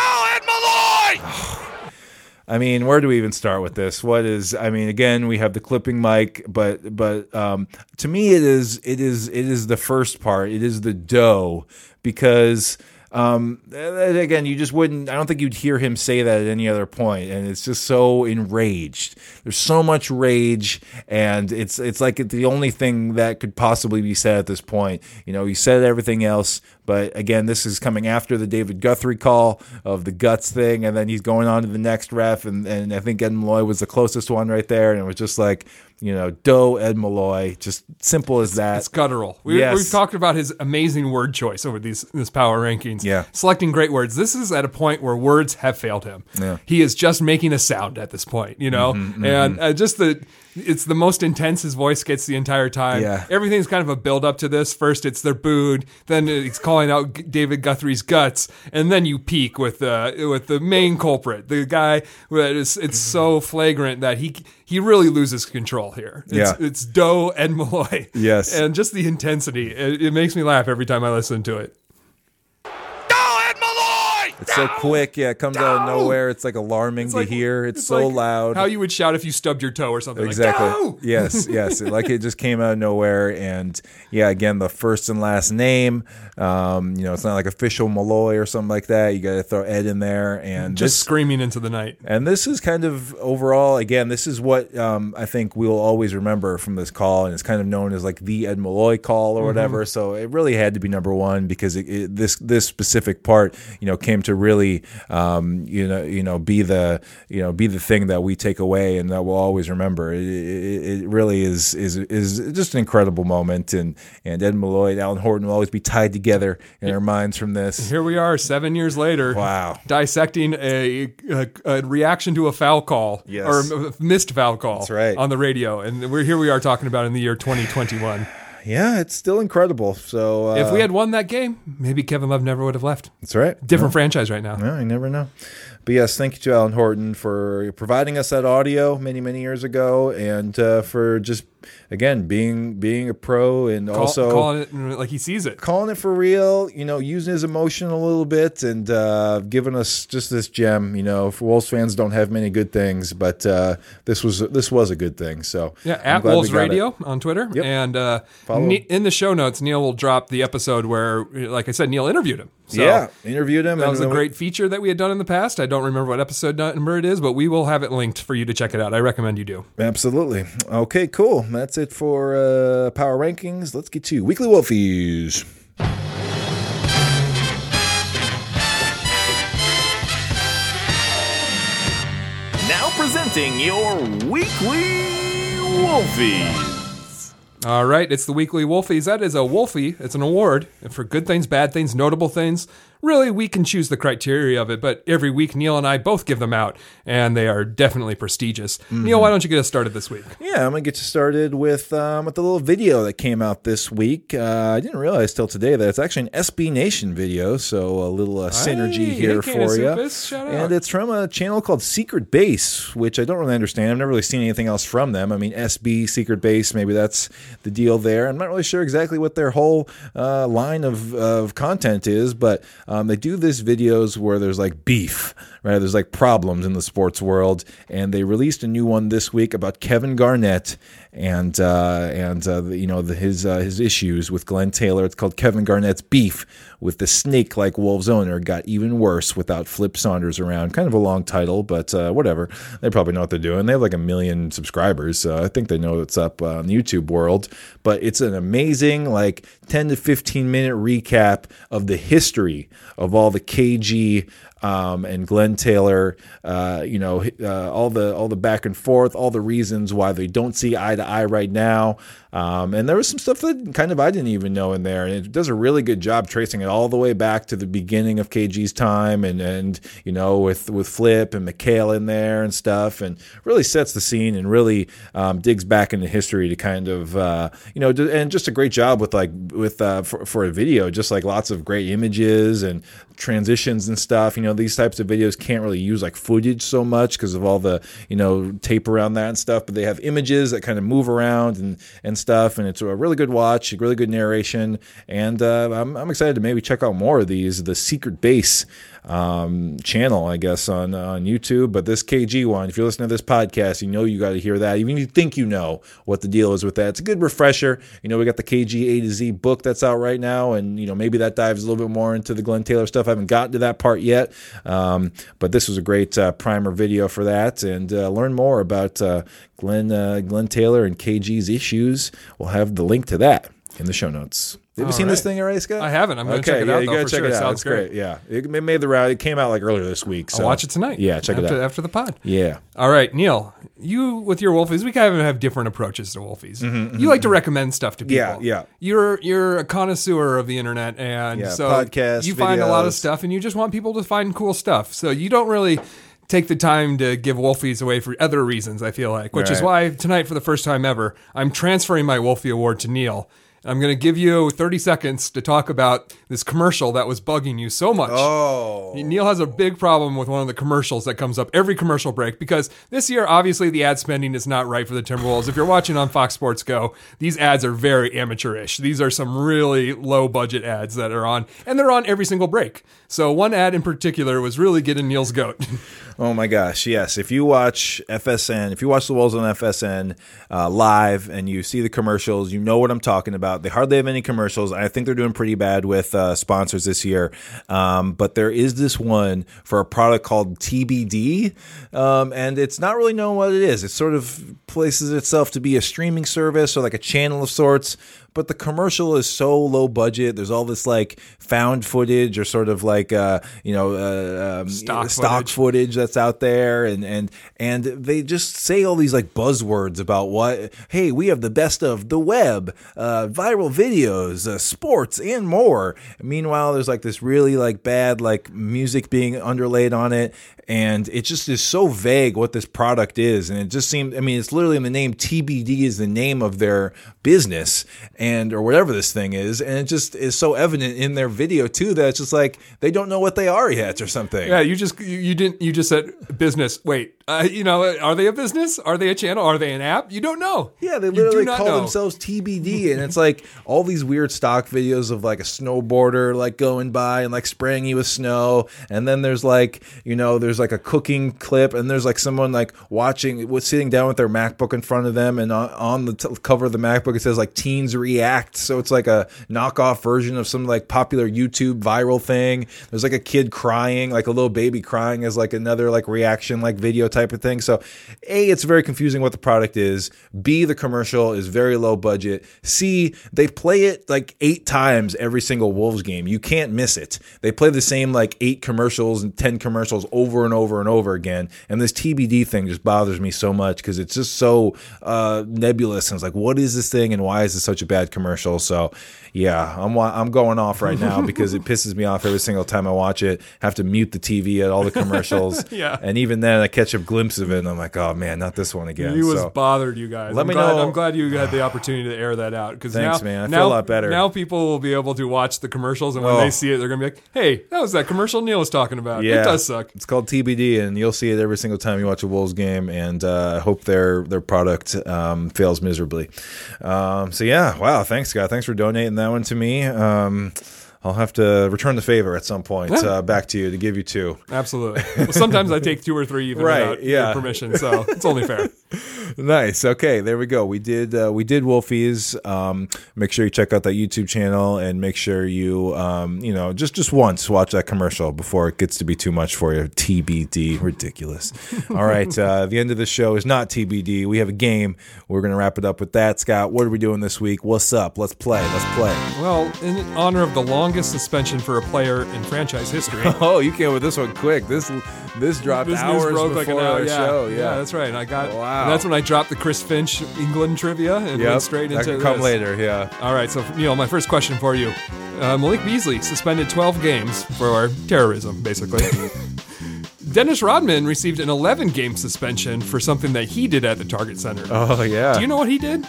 I mean, where do we even start with this? What is? I mean, again, we have the clipping mic, but but um, to me, it is it is it is the first part. It is the dough because um, again, you just wouldn't. I don't think you'd hear him say that at any other point, and it's just so enraged. There's so much rage, and it's it's like the only thing that could possibly be said at this point. You know, he said everything else, but again, this is coming after the David Guthrie call of the guts thing, and then he's going on to the next ref, and, and I think Ed Malloy was the closest one right there, and it was just like, you know, Doe Ed Malloy, just simple as that.
It's guttural. We,
Yes.
We've talked about his amazing word choice over these this power rankings.
Yeah.
selecting great words. This is at a point where words have failed him.
Yeah. Mm-hmm,
he is just making a sound at this point. You know, and uh, just the it's the most intense his voice gets the entire time.
Yeah.
everything's kind of a build up to this. First, it's they're booed. Then it's calling out G- David Guthrie's guts, and then you peak with uh, with the main culprit, the guy that is it's so flagrant that he he really loses control here. It's,
Yeah.
it's Doe and Malloy.
Yes.
and just the intensity, it, it makes me laugh every time I listen to it.
It's so quick, yeah. It comes out of nowhere. It's like alarming to
like-
hear. It's, so
like
loud.
How you would shout if you stubbed your toe or something.
exactly.
Like, [LAUGHS] "Go!"
yes, yes. It- like it just came out of nowhere, and yeah, again, the first and last name. Um, you know, it's not like official Malloy or something like that. You got to throw Ed in there, and
Just
this-
screaming into the night.
And this is kind of overall, again, this is what um, I think we'll always remember from this call, and it's kind of known as like the Ed Malloy call or whatever. So it really had to be number one because it, it, this this specific part, you know, came to really, um, you know, you know, be the you know be the thing that we take away and that we'll always remember. It, it, it really is is is just an incredible moment, and and Ed Malloy and Alan Horton will always be tied together in our minds from this.
Here we are, seven years later.
Wow.
Dissecting a, a, a reaction to a foul call
Yes.
or a missed foul call
That's right.
on the radio. And we're here we are talking about in the year 2021.
Yeah, it's still incredible. So uh,
if we had won that game, maybe Kevin Love never would have left.
that's right.
Different franchise right now.
Yeah, you never know. But yes, thank you to Alan Horton for providing us that audio many, many years ago, and uh, for just again being being a pro and
Call-
also
calling it like he sees it.
calling it for real. You know, using his emotion a little bit and uh, giving us just this gem. You know, for Wolves fans don't have many good things, but uh, this was this was a good thing. So
Yeah,
I'm
at Wolves
got it.
Radio on Twitter.
Yep.
And uh, Ne- in the show notes, Neil will drop the episode where, like I said, Neil interviewed him. So
yeah, interviewed him.
That was a great feature that we had done in the past. I don't remember what episode number it is, but we will have it linked for you to check it out. I recommend you do.
Absolutely. Okay, cool. That's it for uh, Power Rankings. Let's get to Weekly Wolfies.
Now presenting your weekly Wolfies.
All right, it's the weekly Wolfies. That is a Wolfie. It's an award for good things, bad things, notable things. Really, we can choose the criteria of it, but every week Neil and I both give them out, and they are definitely prestigious. Neil, why don't you get us started this week?
Yeah, I'm gonna get you started with um, with the little video that came out this week. Uh, I didn't realize till today that it's actually an SB Nation video, so a little uh, synergy
Hey,
here
hey,
for you.
Canis Hoopus, shout out.
And it's from a channel called Secret Base, which I don't really understand. I've never really seen anything else from them. I mean, SB Secret Base, maybe that's the deal there. I'm not really sure exactly what their whole uh, line of, of content is, but um, they do this videos where there's like beef, right? There's like problems in the sports world, and they released a new one this week about Kevin Garnett and uh, and uh, you know the, his uh, his issues with Glen Taylor. It's called Kevin Garnett's beef with the snake-like Wolves owner got even worse without Flip Saunders around. Kind of a long title, but uh, whatever. They probably know what they're doing. They have like a million subscribers, so I think they know what's up uh, in the YouTube world. But it's an amazing like 10 to 15 minute recap of the history of all the KG um, and Glen Taylor, uh, you know, uh, all the all the back and forth, all the reasons why they don't see eye to eye right now. Um, and there was some stuff that kind of I didn't even know in there, and it does a really good job tracing it all the way back to the beginning of KG's time, and and you know with with Flip and McHale in there and stuff, and really sets the scene and really um, digs back into history to kind of uh, you know, and just a great job with like with uh, for, for a video, just like lots of great images and transitions and stuff. You know, these types of videos can't really use like footage so much because of all the you know tape around that and stuff. But they have images that kind of move around and and stuff, and it's a really good watch, a really good narration, and uh, I'm I'm excited to maybe check out more of these. The Secret Base um, channel, I guess, on on YouTube. But this KG one, if you're listening to this podcast, you know you got to hear that. Even if you think you know what the deal is with that, it's a good refresher. You know, we got the KG A to Z book that's out right now, and you know maybe that dives a little bit more into the Glen Taylor stuff. I haven't gotten to that part yet, um, but this was a great uh, primer video for that, and uh, learn more about uh, Glen uh, Glen Taylor and KG's issues. We'll have the link to that in the show notes. Have you seen this thing already, Scott?
I haven't. I'm gonna
okay,
check it
yeah,
out,
You
though,
gotta
for
check
sure.
it
It
out.
sounds
It's great.
great.
Yeah, it it made the round. It came out like earlier this week. So
I'll watch it tonight.
Yeah, check
after,
it out.
after the pod.
Yeah.
All right, Neil, you with your Wolfies, we kind of have different approaches to Wolfies. You like to recommend stuff to people.
Mm-hmm, Yeah, yeah.
You're you're a connoisseur of the internet, and
Yeah,
so
podcasts,
you find a lot of stuff, and you just want people to find cool stuff. So you don't really take the time to give Wolfies away for other reasons. I feel like, which is why tonight, for the first time ever, I'm transferring my Wolfie Award to Neil. I'm going to give you 30 seconds to talk about this commercial that was bugging you so much.
Oh.
Neil has a big problem with one of the commercials that comes up every commercial break because this year, obviously, the ad spending is not right for the Timberwolves. If you're watching on Fox Sports Go, these ads are very amateurish. These are some really low budget ads that are on, and they're on every single break. So one ad in particular was really getting Neil's goat. [LAUGHS]
Oh my gosh, yes. If you watch FSN, if you watch the Wolves on FSN uh, live and you see the commercials, you know what I'm talking about. They hardly have any commercials. I think they're doing pretty bad with uh, sponsors this year. Um, but there is this one for a product called TBD, um, and it's not really known what it is. It sort of places itself to be a streaming service or like a channel of sorts but the commercial is so low budget. There's all this like found footage or sort of like uh, you know uh, um,
Stock
stock
footage.
footage that's out there, and and and they just say all these like buzzwords about what hey we have the best of the web, uh, viral videos, uh, sports, and more. Meanwhile, there's like this really like bad like music being underlaid on it, and it just is so vague what this product is, and it just seemed I mean it's literally in the name TBD is the name of their business and or whatever this thing is and it just is so evident in their video too that it's just like they don't know what they are yet or something
yeah, you just you, you didn't you just said business. Wait, uh, you know, are they a business? Are they a channel? Are they an app? You don't know.
Yeah, they literally call
know.
themselves TBD, and it's like all these weird stock videos of like a snowboarder like going by and like spraying you with snow, and then there's like you know there's like a cooking clip, and there's like someone like watching, with sitting down with their MacBook in front of them, and on, on the t- cover of the MacBook it says like Teens React, so it's like a knockoff version of some like popular YouTube viral thing. There's like a kid crying, like a little baby crying, as like another like reaction like video type of thing. So, a it's very confusing what the product is. B the commercial is very low budget. C they play it like eight times every single Wolves game. You can't miss it. They play the same like eight commercials and ten commercials over over and over and over again. And this TBD thing just bothers me so much because it's just so uh, nebulous. And it's like, what is this thing, and why is this such a bad commercial? So, yeah, I'm I'm going off right now [LAUGHS] because it pisses me off every single time I watch it. have to mute the TV at all the [LAUGHS] commercials.
Yeah.
and even then, I catch a glimpse of it, and I'm like, oh man, not this one again.
He was bothered you guys.
Let
I'm
me
glad,
know-
I'm glad you had the [SIGHS] opportunity to air that out because
Thanks,
now,
man. I feel a lot better.
Now people will be able to watch the commercials, and when
Oh.
they see it, they're gonna be like, "Hey, that was that commercial Neil was talking about.
Yeah,
It does suck."
It's called TBD, and you'll see it every single time you watch a Wolves game. And uh, I hope their their product um, fails miserably. Um, so yeah, wow, thanks, Scott. Thanks for donating that one to me. Um, I'll have to return the favor at some point.
Yeah.
Uh, back to you to give you two.
Absolutely. Well, sometimes I take two or three even
Right,
without
yeah.
your permission, so it's only fair. [LAUGHS]
Nice. Okay, there we go. We did uh, we did Wolfies. Um, make sure you check out that YouTube channel and make sure you um, you know just just once watch that commercial before it gets to be too much for you. TBD, ridiculous. [LAUGHS] All right, uh, the end of the show is not TBD. We have a game. We're gonna wrap it up with that. Scott, what are we doing this week? What's up? Let's play. Let's play.
Well, in honor of the longest suspension for a player in franchise history. [LAUGHS]
Oh, you came with this one quick. This this dropped
This
hours
broke
before
like an
our
hour. Yeah,
show. Yeah,
that's right. And I got.
Wow.
that's when I dropped the Chris Finch England trivia and
Yep,
went straight
that
into
can come
this.
later. Yeah.
All right, so Neil, my first question for you: uh, Malik Beasley suspended 12 games for terrorism, basically. [LAUGHS] Dennis Rodman received an 11 game suspension for something that he did at the Target Center.
Oh yeah.
Do you know what he did?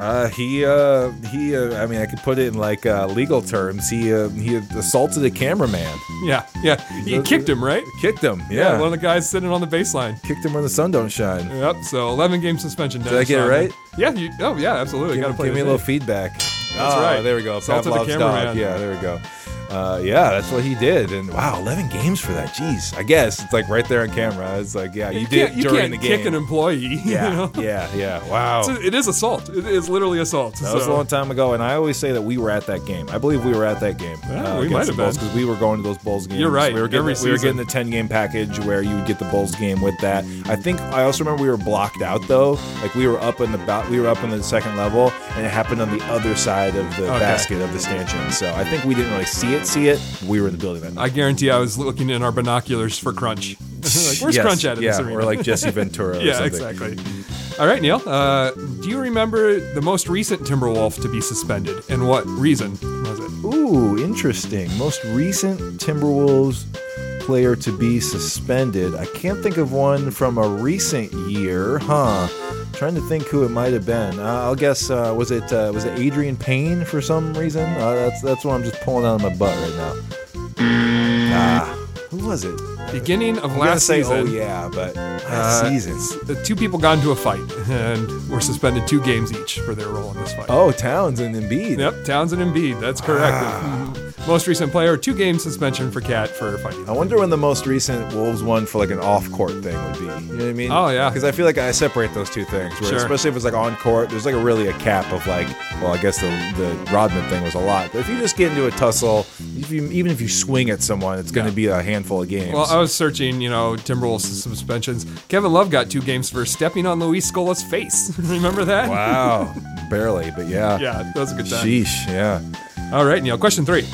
Uh, he uh, he uh, I mean I could put it in like uh, legal terms. He uh, he assaulted a cameraman,
Yeah, yeah. He kicked him, right?
kicked him.
Yeah, one of the guys sitting on the baseline.
kicked him where the sun don't shine.
Yep. So 11 game suspension.
Did I get it right?
Yeah. You, oh, yeah. Absolutely.
Give,
Got to play
give me a little feedback.
That's
Ah,
right.
There we go.
Assaulted the cameraman.
dog. Yeah, there we go. Uh, yeah, that's what he did. And wow, 11 games for that. Jeez. I guess it's like right there on camera. It's like, yeah, you, did
you
during the game.
kick an employee. [LAUGHS] you
yeah,
know?
yeah, yeah. Wow.
So it is assault. It is literally assault.
That was a long time ago, and I always say that we were at that game. I believe we were at that game.
Yeah, we might have been.
because we were going to those Bulls games.
You're right,
We were getting,
every
we were getting the ten game package where you would get the Bulls game with that. I think I also remember we were blocked out though. Like we were up in the ba- we were up in the second level, and it happened on the other side of the
Okay.
basket of the stanchion. So I think we didn't really see it. See it. We were in the building that night.
I guarantee I was looking in our binoculars for Crunch. [LAUGHS] like, where's
Yes,
Crunch at in
yeah,
this arena?
or like Jesse [LAUGHS] Ventura. or
yeah, exactly. All right, Neil. Uh, do you remember the most recent Timberwolf to be suspended, and what reason was it?
Ooh, interesting. Most recent Timberwolves player to be suspended. I can't think of one from a recent year, huh? Trying to think who it might have been. Uh, I'll guess uh, was it uh, was it Adreian Payne for some reason? Uh, that's that's what I'm just pulling out of my butt right now. Ah, who was it?
Beginning of
I'm
last
say,
season.
oh yeah, but last
uh,
season.
The two people got into a fight and were suspended two games each for their role in this fight.
Oh, Towns and Embiid.
Yep, Townsend and Embiid. That's correct.
Ah.
Most recent player, two game suspension for KAT for fighting.
I wonder when the most recent Wolves one for like an off court thing would be. You know what I mean?
Oh, yeah.
Because I feel like I separate those two things. Where
Sure.
Especially if it's like on court, there's like a really a cap of like, well, I guess the the Rodman thing was a lot. But if you just get into a tussle, if you, even if you swing at someone, it's going to be a handful of games.
Well, I was searching, you know, Timberwolves suspensions. Kevin Love got two games for stepping on Luis Scola's face. [LAUGHS] Remember that?
wow, [LAUGHS] barely, but yeah.
Yeah, that was a good time.
Sheesh, yeah.
All right, Neil. Question three: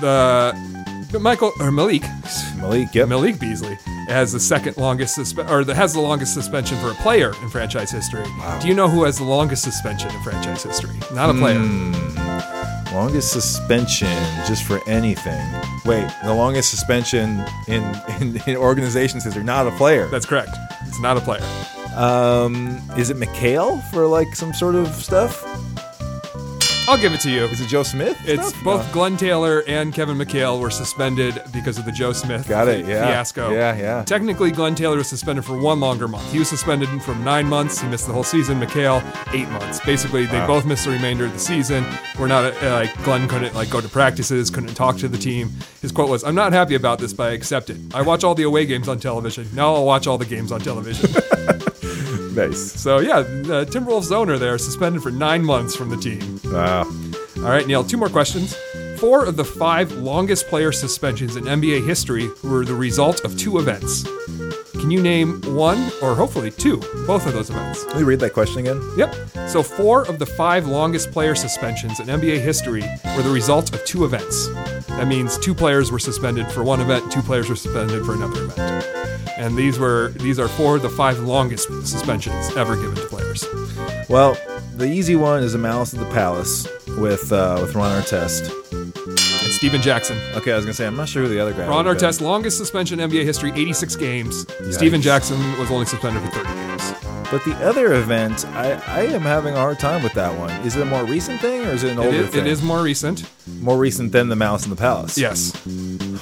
The Michael or Malik
Malik, yep.
Malik Beasley has the second longest suspe- or the, has the longest suspension for a player in franchise history. Do you know who has the longest suspension in franchise history? Not a player.
Hmm. Longest suspension just for anything. Wait, the longest suspension in, in, in organization's history, not a player.
That's correct. It's not a player.
Um, is it McHale for like some sort of stuff?
I'll give it to you.
Is it Joe Smith?
It's
stuff?
both
No.
Glen Taylor and Kevin McHale were suspended because of the Joe Smith
Got it, yeah.
fiasco.
Yeah, yeah.
Technically, Glen Taylor was suspended for one longer month. He was suspended from nine months. He missed the whole season. McHale, eight months. Basically, they both missed the remainder of the season. We're not uh, like Glen couldn't like go to practices, couldn't talk to the team. His quote was, "I'm not happy about this, but I accept it. I watch all the away games on television. Now I'll watch all the games on television." [LAUGHS]
Nice.
so yeah, the Timberwolves owner there suspended for nine months from the team.
Wow.
All right, Neil, two more questions. Four of the five longest player suspensions in NBA history were the result of two events. Can you name one, or hopefully two, both of those events?
Let me read that question again.
Yep. So, four of the five longest player suspensions in NBA history were the result of two events. That means two players were suspended for one event, two players were suspended for another event. and these were these are four of the five longest suspensions ever given to players.
Well, the easy one is a Malice at the Palace with uh, with Ron Artest.
And Stephen Jackson.
Okay, I was gonna say I'm not sure who the other guy.
Ron
would've.
Artest, longest suspension in NBA history, 86 games. Stephen Jackson was only suspended for 30 games.
But the other event, I, I am having a hard time with that one. Is it a more recent thing or is it an
It
older
is,
thing?
it is more recent.
more recent than the Mouse in the Palace.
Yes.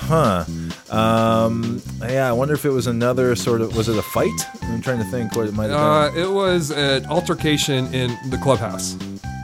Huh. Um. Yeah. I wonder if it was another sort of. Was it a fight? I'm trying to think what it might have
Uh, it was an altercation in the clubhouse.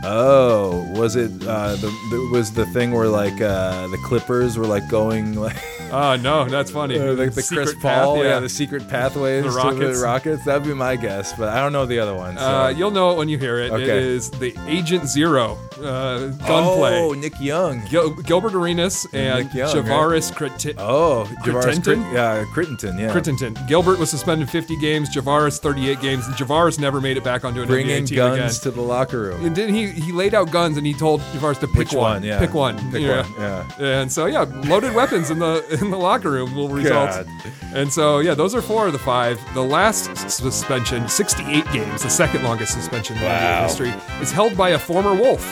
Oh, was it? Uh, the, the was the thing where like uh, the Clippers were like going like.
Oh, no, that's funny.
Uh, like the
Secret
Chris
path,
Paul, yeah. the secret pathways
The
to
Rockets.
the Rockets. That'd be my guess, but I don't know the other ones. So.
Uh, you'll know it when you hear it. It
Okay.
is the Agent Zero uh,
oh,
gunplay.
Nick Young.
Gil- Gilbert Arenas and
Nick Young,
Javaris Crit-
Oh, Javaris
Crittenton?
Crit- yeah, Crittenton, yeah.
Crittenton. Gilbert was suspended 50 games. Javaris 38 games. And Javaris never made it back onto an
Bringing
NBA team
guns
again.
to the locker room.
And then he he laid out guns and he told Javaris to pick
Which one? Yeah.
Pick one.
Pick
yeah.
one, yeah.
And so yeah, loaded weapons in the in the locker room will result.
God.
And so yeah, those are four of the five. The last suspension, 68 games, the second longest suspension in NBA history, is held by a former Wolf.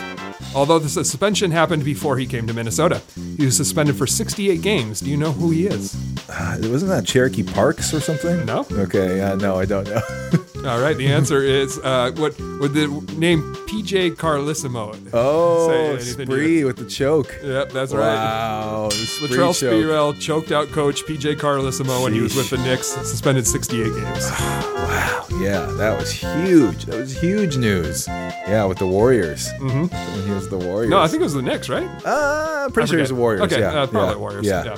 Although the suspension happened before he came to Minnesota, he was suspended for 68 games. Do you know who he is?
Wasn't that Cherokee Parks or something?
No.
Okay, yeah, no, I don't know. [LAUGHS]
All right, the answer is uh, what would the name PJ Carlesimo?
oh, Spree with the choke.
Yep, that's right.
Wow, the Spree
Latrell
choke.
Sprewell choked out coach PJ Carlesimo when he was with the Knicks, suspended 68 games. [SIGHS]
Wow, yeah, that was huge. That was huge news. Yeah, with the Warriors. Mm-hmm. He was the Warriors.
No, I think it was the Knicks, right?
Uh, I'm pretty
I
sure he was the Warriors.
Okay,
yeah,
uh, probably
yeah,
Warriors.
Yeah.
Yeah.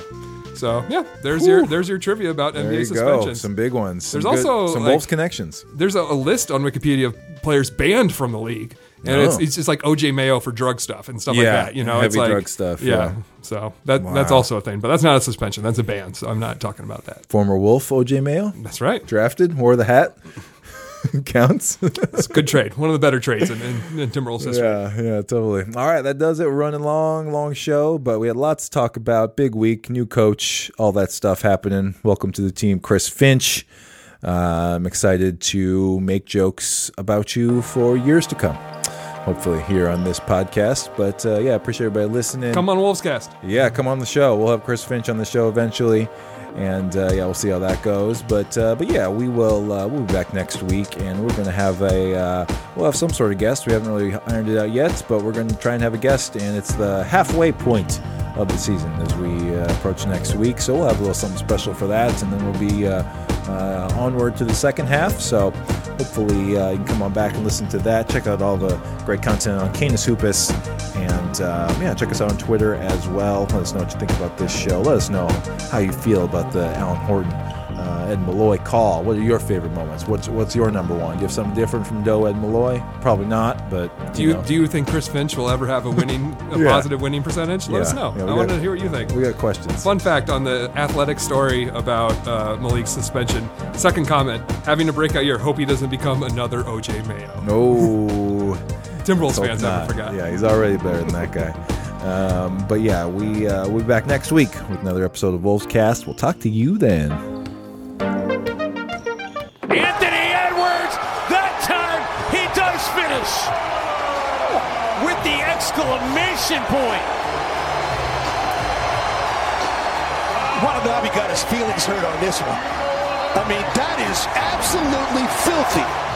So yeah, there's your there's your trivia about
There
NBA
you go.
suspensions.
Some big ones. Some
There's
good-
also,
some
like-
Wolves connections.
There's a, a list on Wikipedia of players banned from the league, and it's
Oh.
it's just like OJ Mayo for drug stuff and stuff
Yeah,
like that. You know, it's
heavy
like
drug stuff,
Yeah.
yeah.
So that that's also a thing, but that's not a suspension. That's a ban. So I'm not talking about that.
Former Wolf, OJ Mayo,
That's right.
drafted, wore the hat. [LAUGHS] Counts.
It's a good trade. One of the better trades in, in, in Timberwolves history.
Yeah, yeah, totally. All right, that does it. We're running long, long show, but we had lots to talk about. Big week, new coach, all that stuff happening. Welcome to the team, Chris Finch. Uh, I'm excited to make jokes about you for years to come. Hopefully, here on this podcast. But uh, yeah, appreciate everybody listening.
Come on, Wolvescast.
Yeah, come on the show. We'll have Chris Finch on the show eventually, and uh, yeah, we'll see how that goes. But uh, but yeah, we will uh, we'll be back next week, and we're gonna have a uh, we'll have some sort of guest. We haven't really ironed it out yet, but we're gonna try and have a guest, and it's the halfway point of the season as we uh, approach next week. So we'll have a little something special for that, and then we'll be uh, onward to the second half. So hopefully uh, you can come on back and listen to that. Check out all the great content on Canis Hoopus, and uh, yeah, check us out on Twitter as well. Let us know what you think about this show. Let us know how you feel about the Alan Horton. Uh, Ed Malloy call. What are your favorite moments? What's what's your number one? Do you have something different from Doe Ed Malloy? Probably not, but
Do you
know,
do you think Chris Finch will ever have a winning, a [LAUGHS]
Yeah.
positive winning percentage? Let us know.
Yeah,
I want to hear what you think.
we got questions.
Fun fact on the athletic story about uh, Malik's suspension. Second comment: having a breakout year. Hope he doesn't become another OJ Mayo.
No. [LAUGHS]
Timberwolves
Hope
fans
not.
haven't forgotten.
Yeah, he's already better than that guy. Um, but yeah, we uh, we'll be back next week with another episode of Wolvescast. We'll talk to you then.
Exclamation point. Watanabe got his feelings hurt on this one. I mean, that is absolutely filthy.